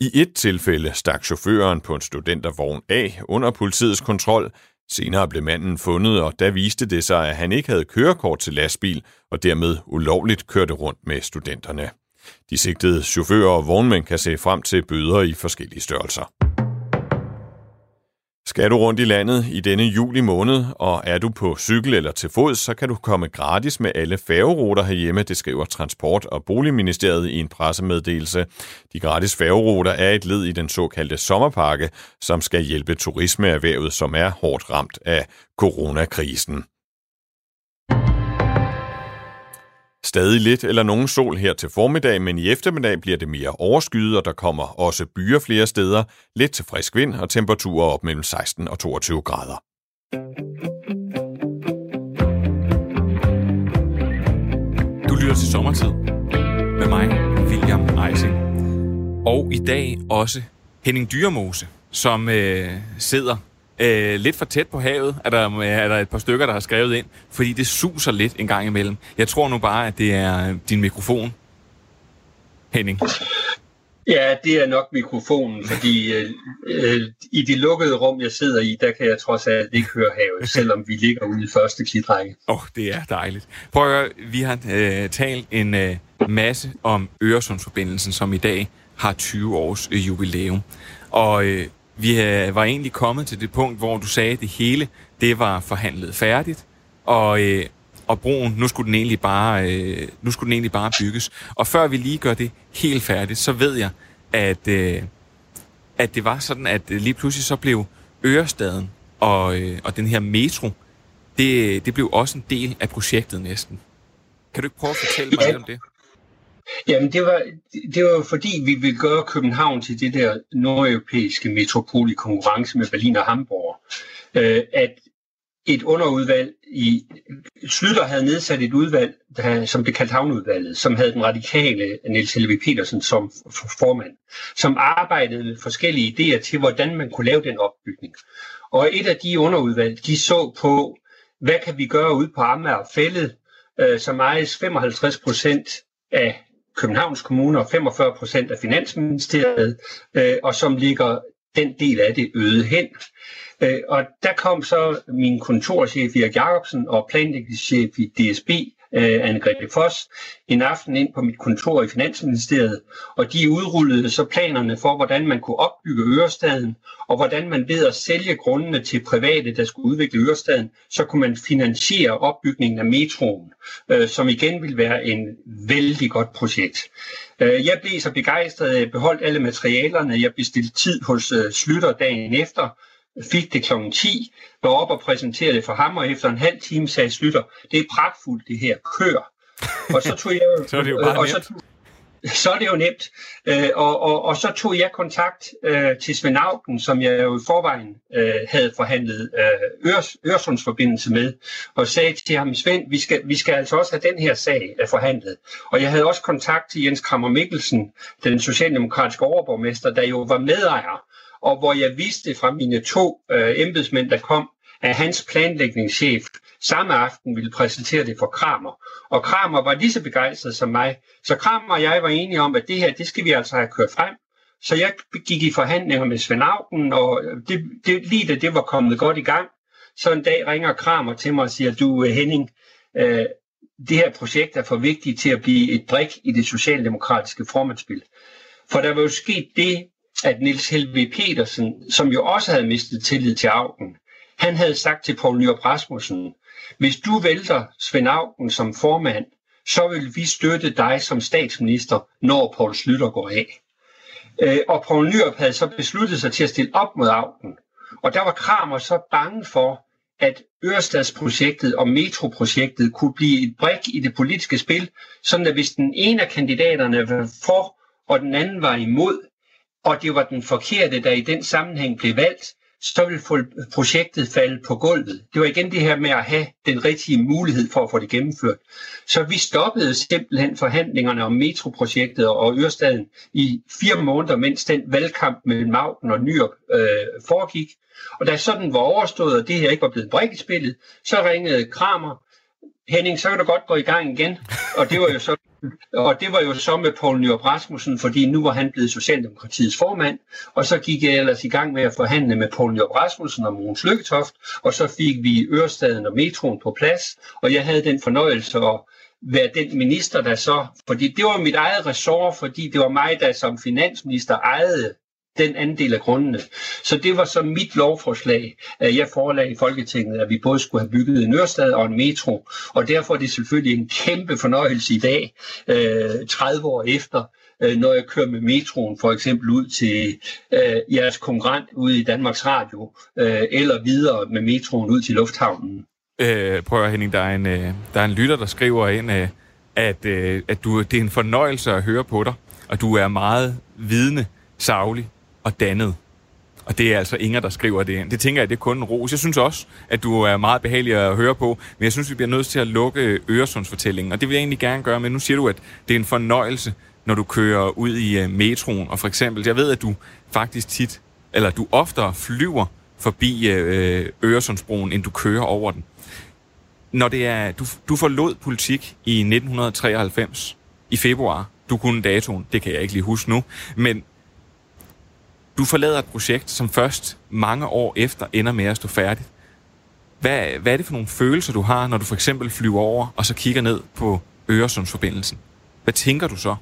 I et tilfælde stak chaufføren på en studentervogn af under politiets kontrol, Senere blev manden fundet, og der viste det sig, at han ikke havde kørekort til lastbil, og dermed ulovligt kørte rundt med studenterne. De sigtede chauffører og vognmænd kan se frem til bøder i forskellige størrelser. Skal du rundt i landet i denne juli måned, og er du på cykel eller til fod, så kan du komme gratis med alle færgeruter herhjemme, det skriver Transport- og Boligministeriet i en pressemeddelelse. De gratis færgeruter er et led i den såkaldte sommerpakke, som skal hjælpe turismeerhvervet, som er hårdt ramt af coronakrisen. Stadig lidt eller nogen sol her til formiddag, men i eftermiddag bliver det mere overskyet, og der kommer også byer flere steder. Lidt til frisk vind og temperaturer op mellem 16 og 22 grader. Du lytter til sommertid med mig, William Eising. Og i dag også Henning Dyrmose, som øh, sidder øh, lidt for tæt på havet, er der, er der et par stykker, der har skrevet ind, fordi det suser lidt en gang imellem. Jeg tror nu bare, at det er din mikrofon, Henning. Ja, det er nok mikrofonen, fordi øh, øh, i det lukkede rum, jeg sidder i, der kan jeg trods alt ikke høre havet, selvom vi ligger ude i første klitrække. Åh, oh, det er dejligt. Prøv at høre, vi har øh, talt en øh, masse om Øresundsforbindelsen, som i dag har 20 års øh, jubilæum. Og øh, vi øh, var egentlig kommet til det punkt, hvor du sagde, at det hele det var forhandlet færdigt, og, øh, og broen, nu skulle den egentlig bare, øh, nu skulle den egentlig bare bygges. Og før vi lige gør det helt færdigt, så ved jeg, at, øh, at det var sådan, at øh, lige pludselig så blev Ørestaden og, øh, og den her metro, det, det blev også en del af projektet næsten. Kan du ikke prøve at fortælle mig lidt om det? Jamen, det var, det var fordi, vi ville gøre København til det der nordeuropæiske metropol i konkurrence med Berlin og Hamburg. Øh, at et underudvalg i... Slytter havde nedsat et udvalg, der, som blev kaldt Havnudvalget, som havde den radikale Niels Helve Petersen som formand, som arbejdede med forskellige idéer til, hvordan man kunne lave den opbygning. Og et af de underudvalg, de så på, hvad kan vi gøre ude på Amager Fællet, øh, som ejes 55 procent af Københavns Kommune og 45 procent af Finansministeriet, øh, og som ligger den del af det øde hen. Øh, og der kom så min kontorchef Erik Jacobsen og planlægningschef i DSB, øh, Anne-Grethe Foss, en aften ind på mit kontor i Finansministeriet, og de udrullede så planerne for, hvordan man kunne opbygge Ørestaden, og hvordan man ved at sælge grundene til private, der skulle udvikle Ørestaden, så kunne man finansiere opbygningen af metroen, øh, som igen ville være en vældig godt projekt. Øh, jeg blev så begejstret, at jeg beholdt alle materialerne. Jeg bestilte tid hos øh, Slytter dagen efter, fik det kl. 10, var op og præsenterede det for ham, og efter en halv time sagde Slytter, det er pragtfuldt det her, kør. Og så tog jeg så er det jo bare og så, så er det jo nemt. Øh, og, og, og så tog jeg kontakt øh, til Svend Augen, som jeg jo i forvejen øh, havde forhandlet øh, Øres, Øresundsforbindelse med, og sagde til ham, Svend, vi skal, vi skal altså også have den her sag øh, forhandlet. Og jeg havde også kontakt til Jens Krammer Mikkelsen, den socialdemokratiske overborgmester, der jo var medejer og hvor jeg vidste fra mine to øh, embedsmænd, der kom, at hans planlægningschef samme aften ville præsentere det for Kramer. Og Kramer var lige så begejstret som mig. Så Kramer og jeg var enige om, at det her, det skal vi altså have kørt frem. Så jeg gik i forhandlinger med Svend Auken, og det, det, lige da det var kommet godt i gang, så en dag ringer Kramer til mig og siger, du øh, Henning, øh, det her projekt er for vigtigt til at blive et brik i det socialdemokratiske formandsspil. For der var jo sket det, at Nils Helve Petersen, som jo også havde mistet tillid til Augen, han havde sagt til Poul Nyrup Rasmussen, hvis du vælter Svend Augen som formand, så vil vi støtte dig som statsminister, når Poul Slytter går af. Øh, og Poul Nyrup havde så besluttet sig til at stille op mod Augen. Og der var Kramer så bange for, at Ørestadsprojektet og metroprojektet kunne blive et brik i det politiske spil, sådan at hvis den ene af kandidaterne var for, og den anden var imod, og det var den forkerte, der i den sammenhæng blev valgt, så ville projektet falde på gulvet. Det var igen det her med at have den rigtige mulighed for at få det gennemført. Så vi stoppede simpelthen forhandlingerne om metroprojektet og Ørestaden i fire måneder, mens den valgkamp mellem Magten og Nyrup øh, foregik. Og da sådan var overstået, og det her ikke var blevet brik spillet, så ringede Kramer, Henning, så kan du godt gå i gang igen. Og det var jo så og det var jo så med Poul Nyrup Rasmussen, fordi nu var han blevet Socialdemokratiets formand, og så gik jeg ellers i gang med at forhandle med Poul Nyrup Rasmussen og Mogens Lykketoft, og så fik vi Ørestaden og metroen på plads, og jeg havde den fornøjelse at være den minister, der så, fordi det var mit eget ressort, fordi det var mig, der som finansminister ejede den anden del af grundene. Så det var så mit lovforslag, at jeg forelagde i Folketinget, at vi både skulle have bygget en Ørestad og en metro. Og derfor er det selvfølgelig en kæmpe fornøjelse i dag, øh, 30 år efter, øh, når jeg kører med metroen for eksempel ud til øh, jeres konkurrent ude i Danmarks Radio, øh, eller videre med metroen ud til lufthavnen. Øh, prøv at Henning, der er en, der er en lytter, der skriver ind, at, at du, det er en fornøjelse at høre på dig, og du er meget vidne, savlig og dannet. Og det er altså Inger, der skriver det ind. Det tænker jeg, det er kun en ros. Jeg synes også, at du er meget behagelig at høre på, men jeg synes, vi bliver nødt til at lukke Øresundsfortællingen. Og det vil jeg egentlig gerne gøre, men nu siger du, at det er en fornøjelse, når du kører ud i øh, metroen. Og for eksempel, jeg ved, at du faktisk tit, eller du oftere flyver forbi øh, Øresundsbroen, end du kører over den. Når det er, du, du forlod politik i 1993, i februar, Du kunne datoen, det kan jeg ikke lige huske nu. Men du forlader et projekt, som først mange år efter ender med at stå færdigt. Hvad, hvad er det for nogle følelser, du har, når du for eksempel flyver over, og så kigger ned på Øresundsforbindelsen? Hvad tænker du så?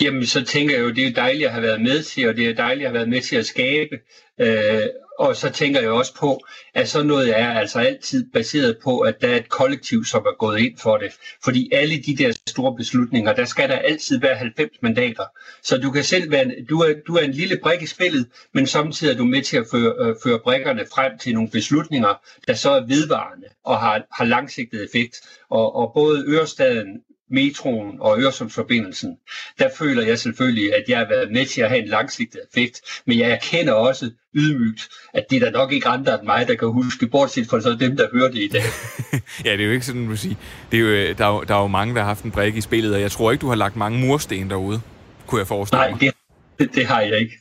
Jamen, så tænker jeg jo, det er dejligt at have været med til, og det er dejligt at have været med til at skabe. Øh, og så tænker jeg også på, at sådan noget er altså altid baseret på, at der er et kollektiv, som er gået ind for det. Fordi alle de der store beslutninger, der skal der altid være 90 mandater. Så du kan selv være, du er, du er en lille brik i spillet, men samtidig er du med til at føre, øh, føre brikkerne frem til nogle beslutninger, der så er vedvarende og har, har langsigtet effekt. Og, og både Ørestaden, metroen og Øresundsforbindelsen, der føler jeg selvfølgelig, at jeg har været med til at have en langsigtet effekt, men jeg erkender også ydmygt, at det er der nok ikke andre end mig, der kan huske, bortset fra så dem, der hører det i dag. ja, det er jo ikke sådan, du sige. Det er jo, øh, der, er jo, der er jo mange, der har haft en brik i spillet, og jeg tror ikke, du har lagt mange mursten derude, kunne jeg forestille Nej, mig. Nej, det, det har jeg ikke.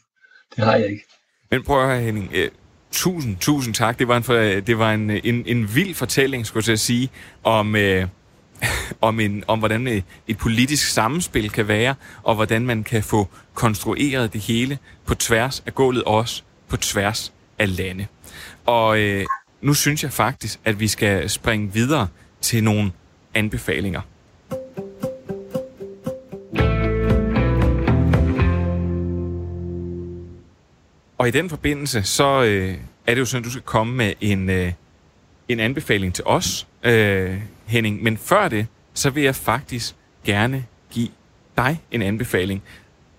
Det har jeg ikke. Men prøv at høre, Henning. Øh, tusind, tusind tak. Det var en, for, det var en, en, en vild fortælling, skulle jeg sige, om... Øh, om, en, om hvordan et politisk sammenspil kan være, og hvordan man kan få konstrueret det hele på tværs af gulvet, også på tværs af lande. Og øh, nu synes jeg faktisk, at vi skal springe videre til nogle anbefalinger. Og i den forbindelse, så øh, er det jo sådan, at du skal komme med en, øh, en anbefaling til os, øh, Henning. Men før det, så vil jeg faktisk gerne give dig en anbefaling.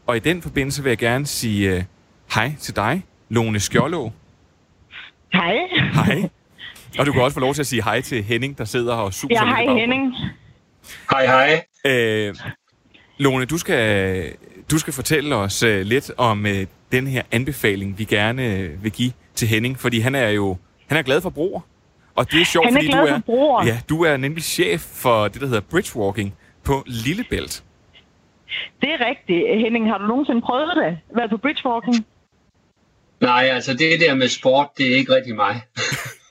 Og i den forbindelse vil jeg gerne sige øh, hej til dig, Lone Skjoldå. Hej. Hej. Og du kan også få lov til at sige hej til Henning, der sidder her og suser Ja, hej Henning. Hej, hej. Øh, Lone, du skal, du skal fortælle os uh, lidt om uh, den her anbefaling, vi gerne uh, vil give til Henning, fordi han er jo han er glad for broer. Og det er sjovt, Han er fordi glad du for er, broer. ja, du er nemlig chef for det, der hedder bridgewalking på Lillebælt. Det er rigtigt. Henning, har du nogensinde prøvet det? Været på bridgewalking? Nej, altså det der med sport, det er ikke rigtig mig.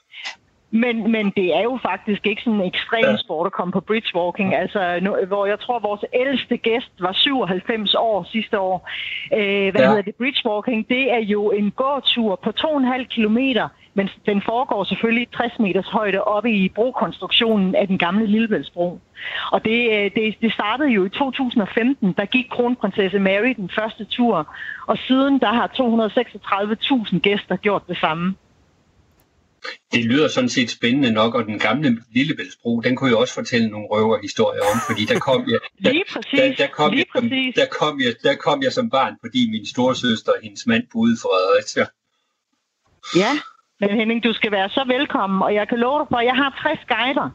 Men, men det er jo faktisk ikke sådan en ekstrem Ja. sport at komme på bridgewalking. Altså, nu, hvor jeg tror, vores ældste gæst var 97 år sidste år. Øh, hvad Ja. hedder det? Bridgewalking, det er jo en gåtur på 2,5 kilometer, men den foregår selvfølgelig 60 meters højde oppe i brokonstruktionen af den gamle Lillebæltsbro. Og det, øh, det, det startede jo i 2015, der gik kronprinsesse Mary den første tur, og siden der har 236.000 gæster gjort det samme. Det lyder sådan set spændende nok, og den gamle Lillebæltsbro, den kunne jeg også fortælle nogle røverhistorier om, fordi der kom jeg, der, Lige præcis. der, der, kom Lige jeg, som, præcis. der, kom jeg, der kom jeg som barn, fordi min storesøster og hendes mand boede i Fredericia. Ja, men Henning, du skal være så velkommen, og jeg kan love dig for, at jeg har 60 guider,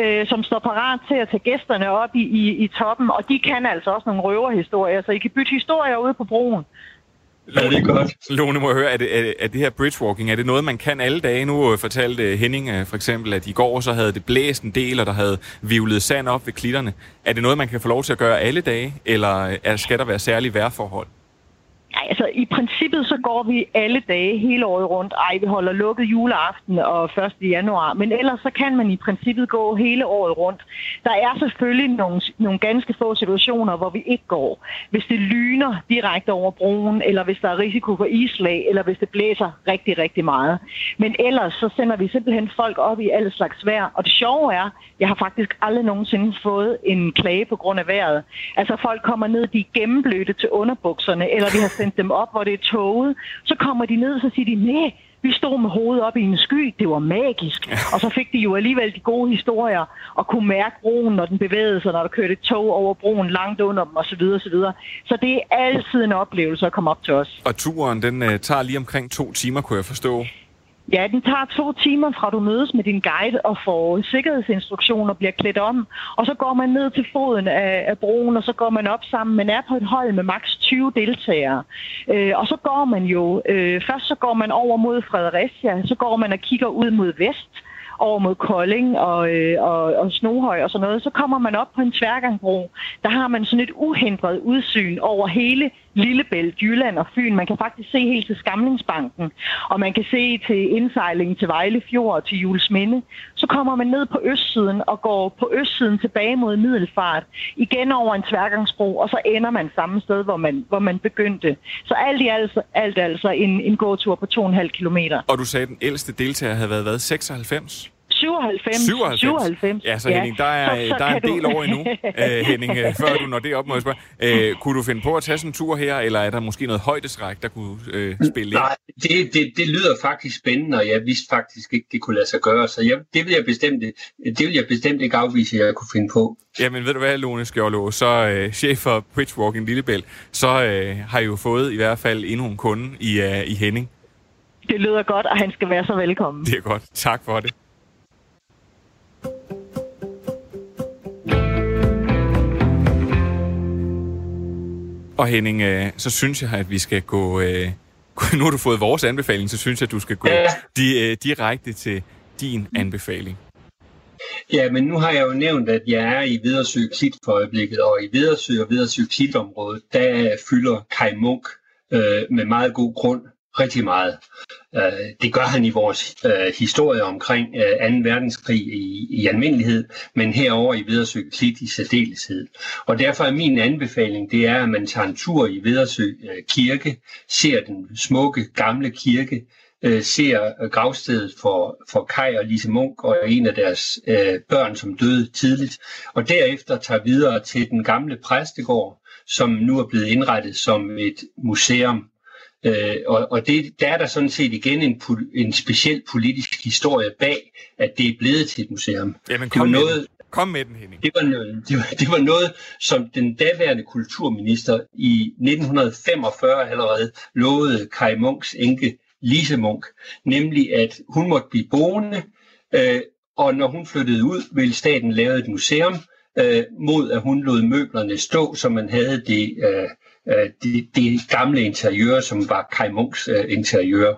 øh, som står parat til at tage gæsterne op i, i, i toppen, og de kan altså også nogle røverhistorier, så I kan bytte historier ude på broen. Lone, det er godt. Lone, må jeg høre, er det, er, det, er det her bridgewalking, er det noget, man kan alle dage? Nu øh, fortalte øh, Henning øh, for eksempel, at i går så havde det blæst en del, og der havde vivlet sand op ved klitterne. Er det noget, man kan få lov til at gøre alle dage, eller er, skal der være særlige vejrforhold? Nej, altså i princippet så går vi alle dage hele året rundt. Ej, vi holder lukket juleaften og 1. januar, men ellers så kan man i princippet gå hele året rundt. Der er selvfølgelig nogle, nogle ganske få situationer, hvor vi ikke går. Hvis det lyner direkte over broen, eller hvis der er risiko for islag, eller hvis det blæser rigtig, rigtig meget. Men ellers så sender vi simpelthen folk op i alle slags vejr. Og det sjove er, jeg har faktisk aldrig nogensinde fået en klage på grund af vejret. Altså folk kommer ned, de er gennemblødte til underbukserne, eller vi har sendt dem op, hvor det er toget. Så kommer de ned, så siger de, nej, vi stod med hovedet op i en sky. Det var magisk. Og så fik de jo alligevel de gode historier og kunne mærke broen, når den bevægede sig, når der kørte et tog over broen langt under dem osv. osv. Så det er altid en oplevelse at komme op til os. Og turen, den uh, tager lige omkring to timer, kunne jeg forstå. Ja, den tager to timer fra du mødes med din guide og får sikkerhedsinstruktioner og bliver klædt om. Og så går man ned til foden af, af broen, og så går man op sammen. Man er på et hold med maks 20 deltagere. Øh, og så går man jo, øh, først så går man over mod Fredericia, så går man og kigger ud mod vest over mod Kolding og, øh, og, og Snohøj og sådan noget, så kommer man op på en tværgangbro. Der har man sådan et uhindret udsyn over hele Lillebælt, Jylland og Fyn. Man kan faktisk se helt til Skamlingsbanken, og man kan se til indsejlingen til Vejle Fjord og til Julesminde. Så kommer man ned på østsiden og går på østsiden tilbage mod Middelfart, igen over en tværgangsbro, og så ender man samme sted, hvor man, hvor man begyndte. Så alt i alt, alt altså en, en gåtur på 2,5 kilometer. Og du sagde, at den ældste deltager havde været hvad, 96? 97. 97. 97. Ja, så Henning, der er, Så- så der er en del du- over endnu, uh, Henning, uh, før du når det op, må jeg spørge. Uh, kunne du finde på at tage sådan en tur her, eller er der måske noget højdestræk, der kunne uh, spille ind? Nej, det, det, det lyder faktisk spændende, og jeg vidste faktisk ikke, det kunne lade sig gøre, så jeg, det, vil jeg bestemt, det vil jeg bestemt ikke afvise, at jeg kunne finde på. Jamen ved du hvad, Lone Skjorlå, så uh, chef for Bridgewalking Lillebælt, så uh, har I jo fået i hvert fald endnu en kunde i, uh, i Henning. Det lyder godt, og han skal være så velkommen. Det er godt. Tak for det. Og Henning, øh, så synes jeg, at vi skal gå... Øh, nu har du fået vores anbefaling, så synes jeg, at du skal gå Ja. di, øh, direkte til din anbefaling. Ja, men nu har jeg jo nævnt, at jeg er i Vidersø Klit for øjeblikket, og i Vidersø og Vidersø Klit-området, der fylder Kai Munk øh, med meget god grund rigtig meget. Øh, det gør han i vores øh, historie omkring øh, 2. verdenskrig i, i almindelighed, men herover i Vedersø Klit i særdeleshed. Og derfor er min anbefaling, det er, at man tager en tur i Vedersø øh, Kirke, ser den smukke gamle kirke, øh, ser øh, gravstedet for, for Kai og Lise Munk og en af deres øh, børn, som døde tidligt, og derefter tager videre til den gamle præstegård, som nu er blevet indrettet som et museum. Øh, og og det, der er der sådan set igen en, pol- en speciel politisk historie bag, at det er blevet til et museum. Jamen, Det var kom med, noget, den. kom med den, Henning. det var, noget, det, var, det var noget, som den daværende kulturminister i 1945 allerede lovede Kai Munks enke Lise Munk, nemlig at hun måtte blive boende, øh, og når hun flyttede ud, ville staten lave et museum, øh, mod at hun lod møblerne stå, så man havde det, øh, øh, det, det gamle interiør, som var Kai Munks øh, interiør.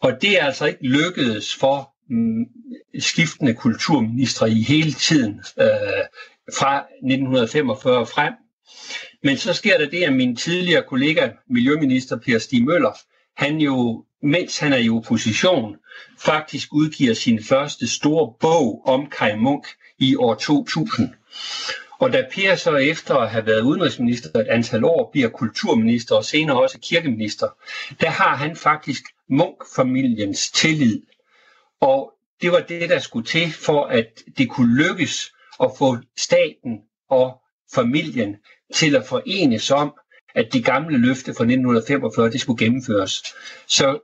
Og det er altså ikke lykkedes for mm, skiftende kulturministre i hele tiden øh, fra 1945 frem. Men så sker der det, at min tidligere kollega, Miljøminister Per Stig Møller, han jo, mens han er i opposition, faktisk udgiver sin første store bog om Kai Munk i år 2000. Og da Per så efter at have været udenrigsminister et antal år, bliver kulturminister og senere også kirkeminister, der har han faktisk Munk-familiens tillid. Og det var det, der skulle til for, at det kunne lykkes at få staten og familien til at forenes om, at de gamle løfte fra 1945, det skulle gennemføres. Så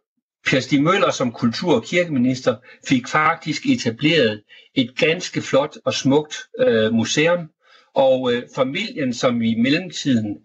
Per Stig Møller som kultur- og kirkeminister fik faktisk etableret et ganske flot og smukt øh, museum, og øh, familien, som i mellemtiden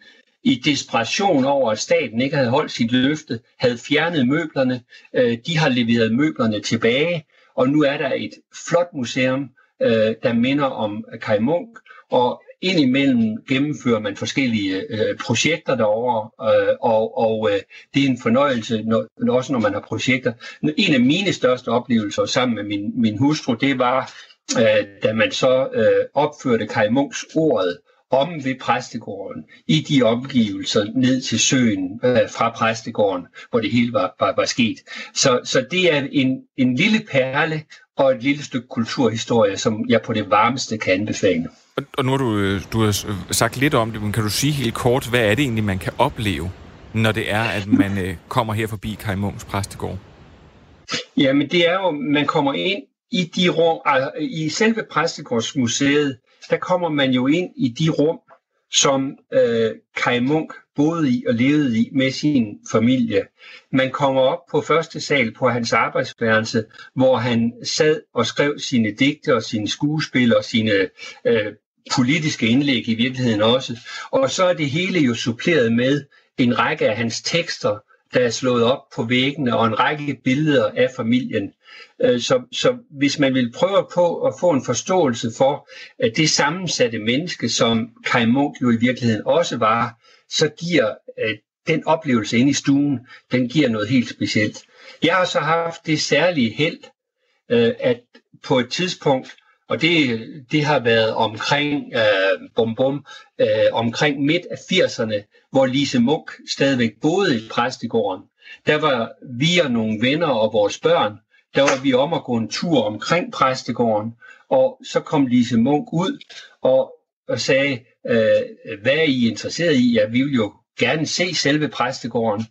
i desperation over, at staten ikke havde holdt sit løfte, havde fjernet møblerne. Øh, de har leveret møblerne tilbage, og nu er der et flot museum, øh, der minder om Kai Munk, og indimellem gennemfører man forskellige øh, projekter derovre, øh, og, og øh, det er en fornøjelse, når, også når man har projekter. En af mine største oplevelser sammen med min, min hustru, det var, øh, da man så øh, opførte Kai Munks ordet om ved præstegården, i de omgivelser ned til søen øh, fra præstegården, hvor det hele var, var, var sket. Så, så det er en, en lille perle og et lille stykke kulturhistorie, som jeg på det varmeste kan anbefale. Og, og nu har du, øh, du har sagt lidt om det, men kan du sige helt kort, hvad er det egentlig, man kan opleve, når det er, at man øh, kommer her forbi Kai Munks præstegård? Jamen det er jo, man kommer ind i de rum, altså, i selve Præstegårdsmuseet, der kommer man jo ind i de rum, som øh, Kai Munk boede i og levede i med sin familie. Man kommer op på første sal på hans arbejdsværelse, hvor han sad og skrev sine digte og sine skuespil og sine øh, politiske indlæg i virkeligheden også. Og så er det hele jo suppleret med en række af hans tekster, der er slået op på væggene, og en række billeder af familien. Øh, så, så hvis man vil prøve på at få en forståelse for at det sammensatte menneske, som Kai Munk jo i virkeligheden også var, så giver øh, den oplevelse inde i stuen, den giver noget helt specielt. Jeg har så haft det særlige held, øh, at på et tidspunkt og det, det har været omkring, øh, bum bum, øh, omkring midt af 80'erne, hvor Lise Munk stadigvæk boede i præstegården. Der var vi og nogle venner og vores børn, der var vi om at gå en tur omkring præstegården, og så kom Lise Munk ud og, og sagde, øh, hvad er I interesseret i? Ja, vi vil jo gerne se selve præstegården.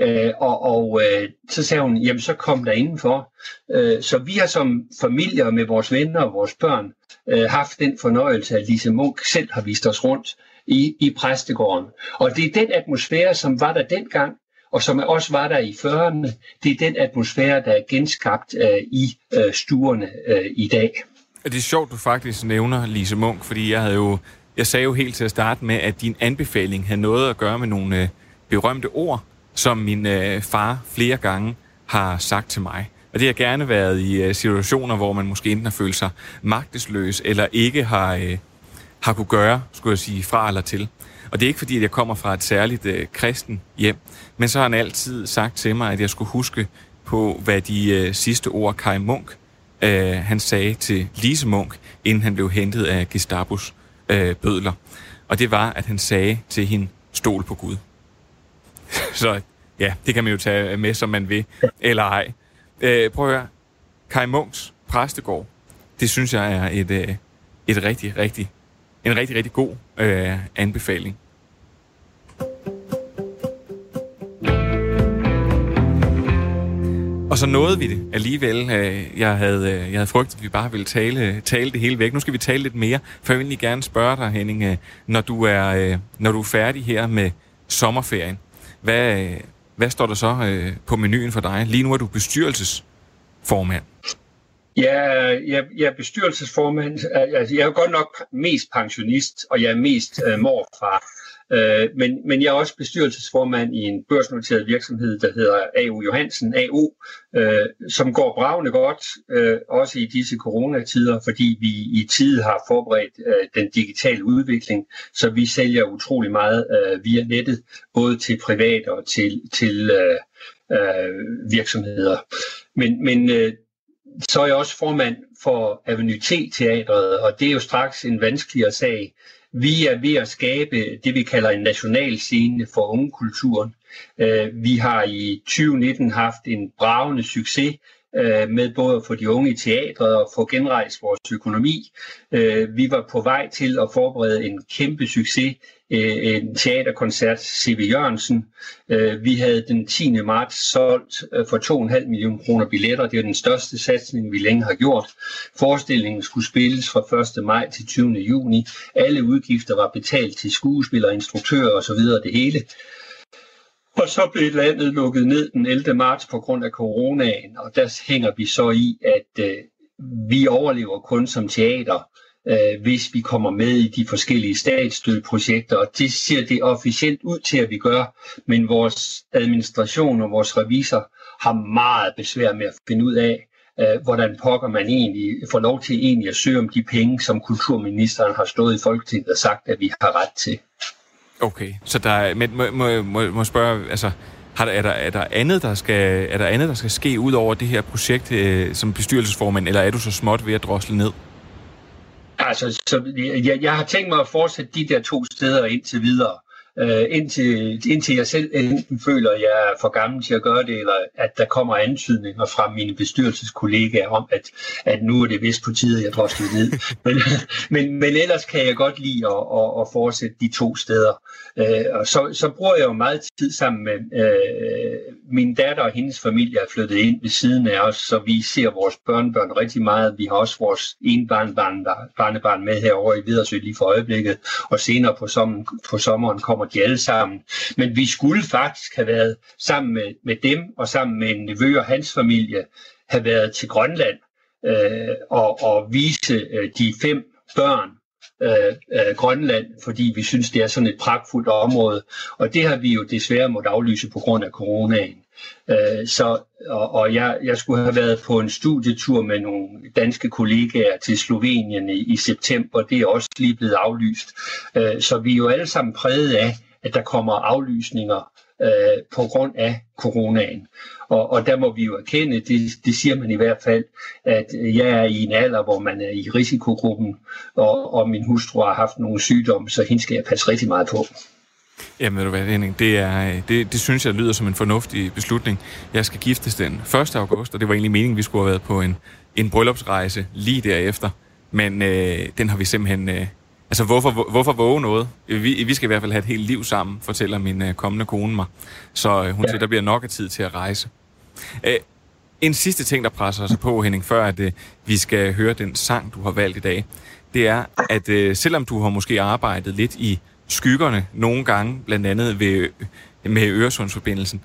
Øh, og og øh, så sagde hun, jamen så kom der indenfor. Øh, så vi har som familier med vores venner og vores børn øh, haft den fornøjelse, at Lise Munk selv har vist os rundt i, i præstegården. Og det er den atmosfære, som var der dengang, og som også var der i 40'erne, det er den atmosfære, der er genskabt øh, i øh, stuerne øh, i dag. Det er sjovt, du faktisk nævner Lise Munk, fordi jeg havde jo jeg sagde jo helt til at starte med, at din anbefaling havde noget at gøre med nogle øh, berømte ord, som min øh, far flere gange har sagt til mig. Og det har gerne været i øh, situationer, hvor man måske enten har følt sig magtesløs, eller ikke har, øh, har kunne gøre, skulle jeg sige, fra eller til. Og det er ikke fordi, at jeg kommer fra et særligt øh, kristen hjem, men så har han altid sagt til mig, at jeg skulle huske på, hvad de øh, sidste ord Kai Munk, øh, han sagde til Lise Munk, inden han blev hentet af Gestapos øh, bødler. Og det var, at han sagde til hende, stol på Gud. Så ja, det kan man jo tage med, som man vil, eller ej. Øh, prøv at høre. Kai Munks præstegård, det synes jeg er et, øh, et rigtig, rigtig, en rigtig, rigtig god øh, anbefaling. Og så nåede vi det alligevel. Øh, jeg havde, øh, jeg havde frygtet, at vi bare ville tale, tale det hele væk. Nu skal vi tale lidt mere, for jeg vil egentlig gerne spørge dig, Henning, øh, når du er, når du er færdig her med sommerferien. Hvad, hvad står der så øh, på menuen for dig? Lige nu er du bestyrelsesformand. Ja, jeg, jeg er bestyrelsesformand. Altså, jeg er godt nok mest pensionist, og jeg er mest øh, morfar. Øh, men, men jeg er også bestyrelsesformand i en børsnoteret virksomhed, der hedder AU Johansen, AO, øh, som går bravende godt, øh, også i disse coronatider, fordi vi i tid har forberedt øh, den digitale udvikling, så vi sælger utrolig meget øh, via nettet, både til private og til, til øh, øh, virksomheder. Men, men øh, så er jeg også formand for Avenue T-teatret, og det er jo straks en vanskeligere sag, vi er ved at skabe det, vi kalder en national scene for ungekulturen. Øh, vi har i 2019 haft en bravende succes øh, med både at få de unge i teatret og få genrejst vores økonomi. Øh, vi var på vej til at forberede en kæmpe succes øh, en teaterkoncert C.V. Jørgensen. Øh, vi havde den 10. marts solgt øh, for 2,5 millioner kroner billetter. Det er den største satsning, vi længe har gjort. Forestillingen skulle spilles fra 1. maj til 20. juni. Alle udgifter var betalt til skuespillere, instruktører osv. det hele. Og så blev landet lukket ned den 11. marts på grund af coronaen, og der hænger vi så i, at øh, vi overlever kun som teater, øh, hvis vi kommer med i de forskellige statsstøtteprojekter, og det ser det officielt ud til, at vi gør, men vores administration og vores revisor har meget besvær med at finde ud af, øh, hvordan pokker man egentlig får lov til egentlig at søge om de penge, som kulturministeren har stået i Folketinget og sagt, at vi har ret til. Okay, så der er, men må, må, må, må spørge, altså, har der, er, der, er, der andet, der skal, er der andet, der skal ske ud over det her projekt øh, som bestyrelsesformand, eller er du så småt ved at drosle ned? Altså, så jeg, jeg har tænkt mig at fortsætte de der to steder indtil videre. Uh, indtil, indtil jeg selv enten føler, at jeg er for gammel til at gøre det, eller at der kommer antydninger fra mine bestyrelseskollegaer om, at, at nu er det vist på tide, at jeg drosler ned. men, men, men ellers kan jeg godt lide at, at, at fortsætte de to steder. Uh, og så, så bruger jeg jo meget tid sammen med uh, min datter og hendes familie er flyttet ind ved siden af os, så vi ser vores børnebørn rigtig meget. Vi har også vores ene barnebarn, barnebarn med herover i Vidersø lige for øjeblikket, og senere på, sommeren, på sommeren kommer de alle sammen. Men vi skulle faktisk have været sammen med, med dem og sammen med en nevø og hans familie, have været til Grønland øh, og, og vise øh, de fem børn øh, øh, Grønland, fordi vi synes, det er sådan et pragtfuldt område. Og det har vi jo desværre måttet aflyse på grund af coronaen. Øh, så, og, og jeg, jeg skulle have været på en studietur med nogle danske kollegaer til Slovenien i, i september. Det er også lige blevet aflyst. Øh, så vi er jo alle sammen præget af, at der kommer aflysninger øh, på grund af coronaen. Og, og der må vi jo erkende, det, det siger man i hvert fald, at jeg er i en alder, hvor man er i risikogruppen, og, og min hustru har haft nogle sygdomme, så hende skal jeg passe rigtig meget på. Jamen ved du hvad, Henning, det, er, det, det synes jeg lyder som en fornuftig beslutning. Jeg skal giftes den 1. august, og det var egentlig meningen, vi skulle have været på en, en bryllupsrejse lige derefter. Men øh, den har vi simpelthen... Øh, altså, hvorfor, hvorfor våge noget? Vi, vi skal i hvert fald have et helt liv sammen, fortæller min øh, kommende kone mig. Så øh, hun ja. siger, der bliver nok af tid til at rejse. Øh, en sidste ting, der presser sig på, Henning, før at øh, vi skal høre den sang, du har valgt i dag, det er, at øh, selvom du har måske arbejdet lidt i skyggerne nogle gange, blandt andet ved, med Øresundsforbindelsen,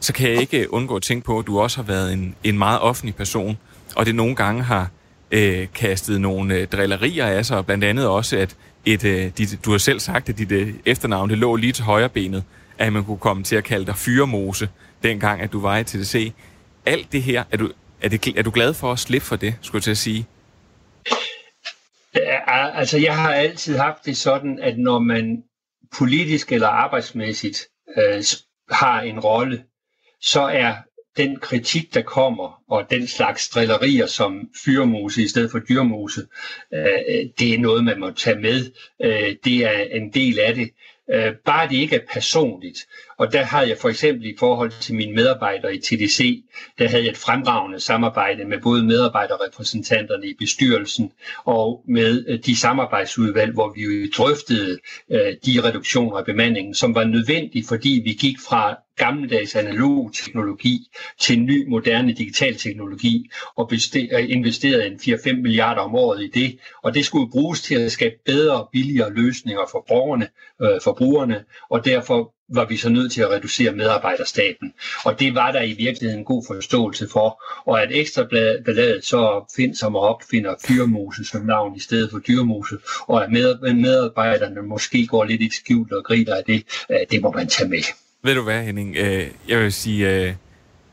så kan jeg ikke undgå at tænke på, at du også har været en, en meget offentlig person, og det nogle gange har øh, kastet nogle øh, drillerier af sig, og blandt andet også, at et, øh, dit, du har selv sagt, at dit øh, efternavn det lå lige til højre benet, at man kunne komme til at kalde dig Fyremose, dengang at du var i TDC. Alt det her, er du, er, det, er du glad for at slippe for det, skulle jeg til at sige? Ah, altså, jeg har altid haft det sådan, at når man politisk eller arbejdsmæssigt øh, har en rolle, så er den kritik, der kommer, og den slags drillerier som fyrmose i stedet for dyrmose, øh, det er noget, man må tage med. Øh, det er en del af det. Øh, bare det ikke er personligt. Og der har jeg for eksempel i forhold til mine medarbejdere i TDC, der havde jeg et fremragende samarbejde med både medarbejderrepræsentanterne i bestyrelsen og med øh, de samarbejdsudvalg, hvor vi drøftede øh, de reduktioner af bemandingen, som var nødvendige, fordi vi gik fra gammeldags analog teknologi til ny moderne digital teknologi og øh, investerede en 4-5 milliarder om året i det. Og det skulle bruges til at skabe bedre og billigere løsninger for borgerne, øh, for brugerne, og derfor var vi så nødt til at reducere medarbejderstaten. Og det var der i virkeligheden en god forståelse for. Og at ekstrabladet så find, som opfinder fyrmose som navn i stedet for dyrmose, og at medarbejderne måske går lidt i skjult og griner af det, øh, det må man tage med. Ved du hvad, Henning? Øh, jeg vil sige øh,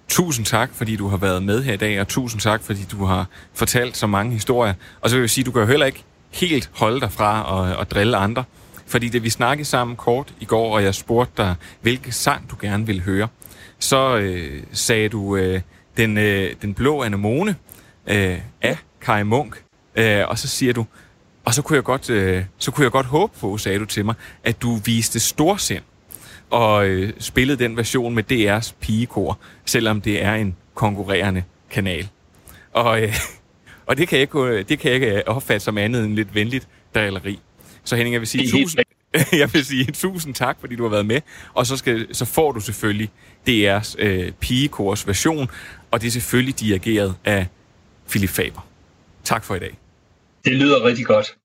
tusind tak, fordi du har været med her i dag, og tusind tak, fordi du har fortalt så mange historier. Og så vil jeg sige, du kan jo heller ikke helt holde dig fra at, at drille andre. Fordi det vi snakkede sammen kort i går, og jeg spurgte dig, hvilke sang du gerne ville høre, så øh, sagde du øh, den, øh, den blå anemone øh, af Kai Munk. Øh, og så siger du, og så kunne, jeg godt, øh, så kunne jeg godt håbe på, sagde du til mig, at du viste storsind og øh, spillede den version med DR's pigekor, selvom det er en konkurrerende kanal. Og, øh, og det, kan jeg ikke, det kan jeg ikke opfatte som andet end lidt venligt drilleri. Så Henning, jeg vil sige tusind, jeg vil sige tusind tak, fordi du har været med. Og så, skal, så får du selvfølgelig DR's øh, pigekors version, og det er selvfølgelig dirigeret af Philip Faber. Tak for i dag. Det lyder rigtig godt.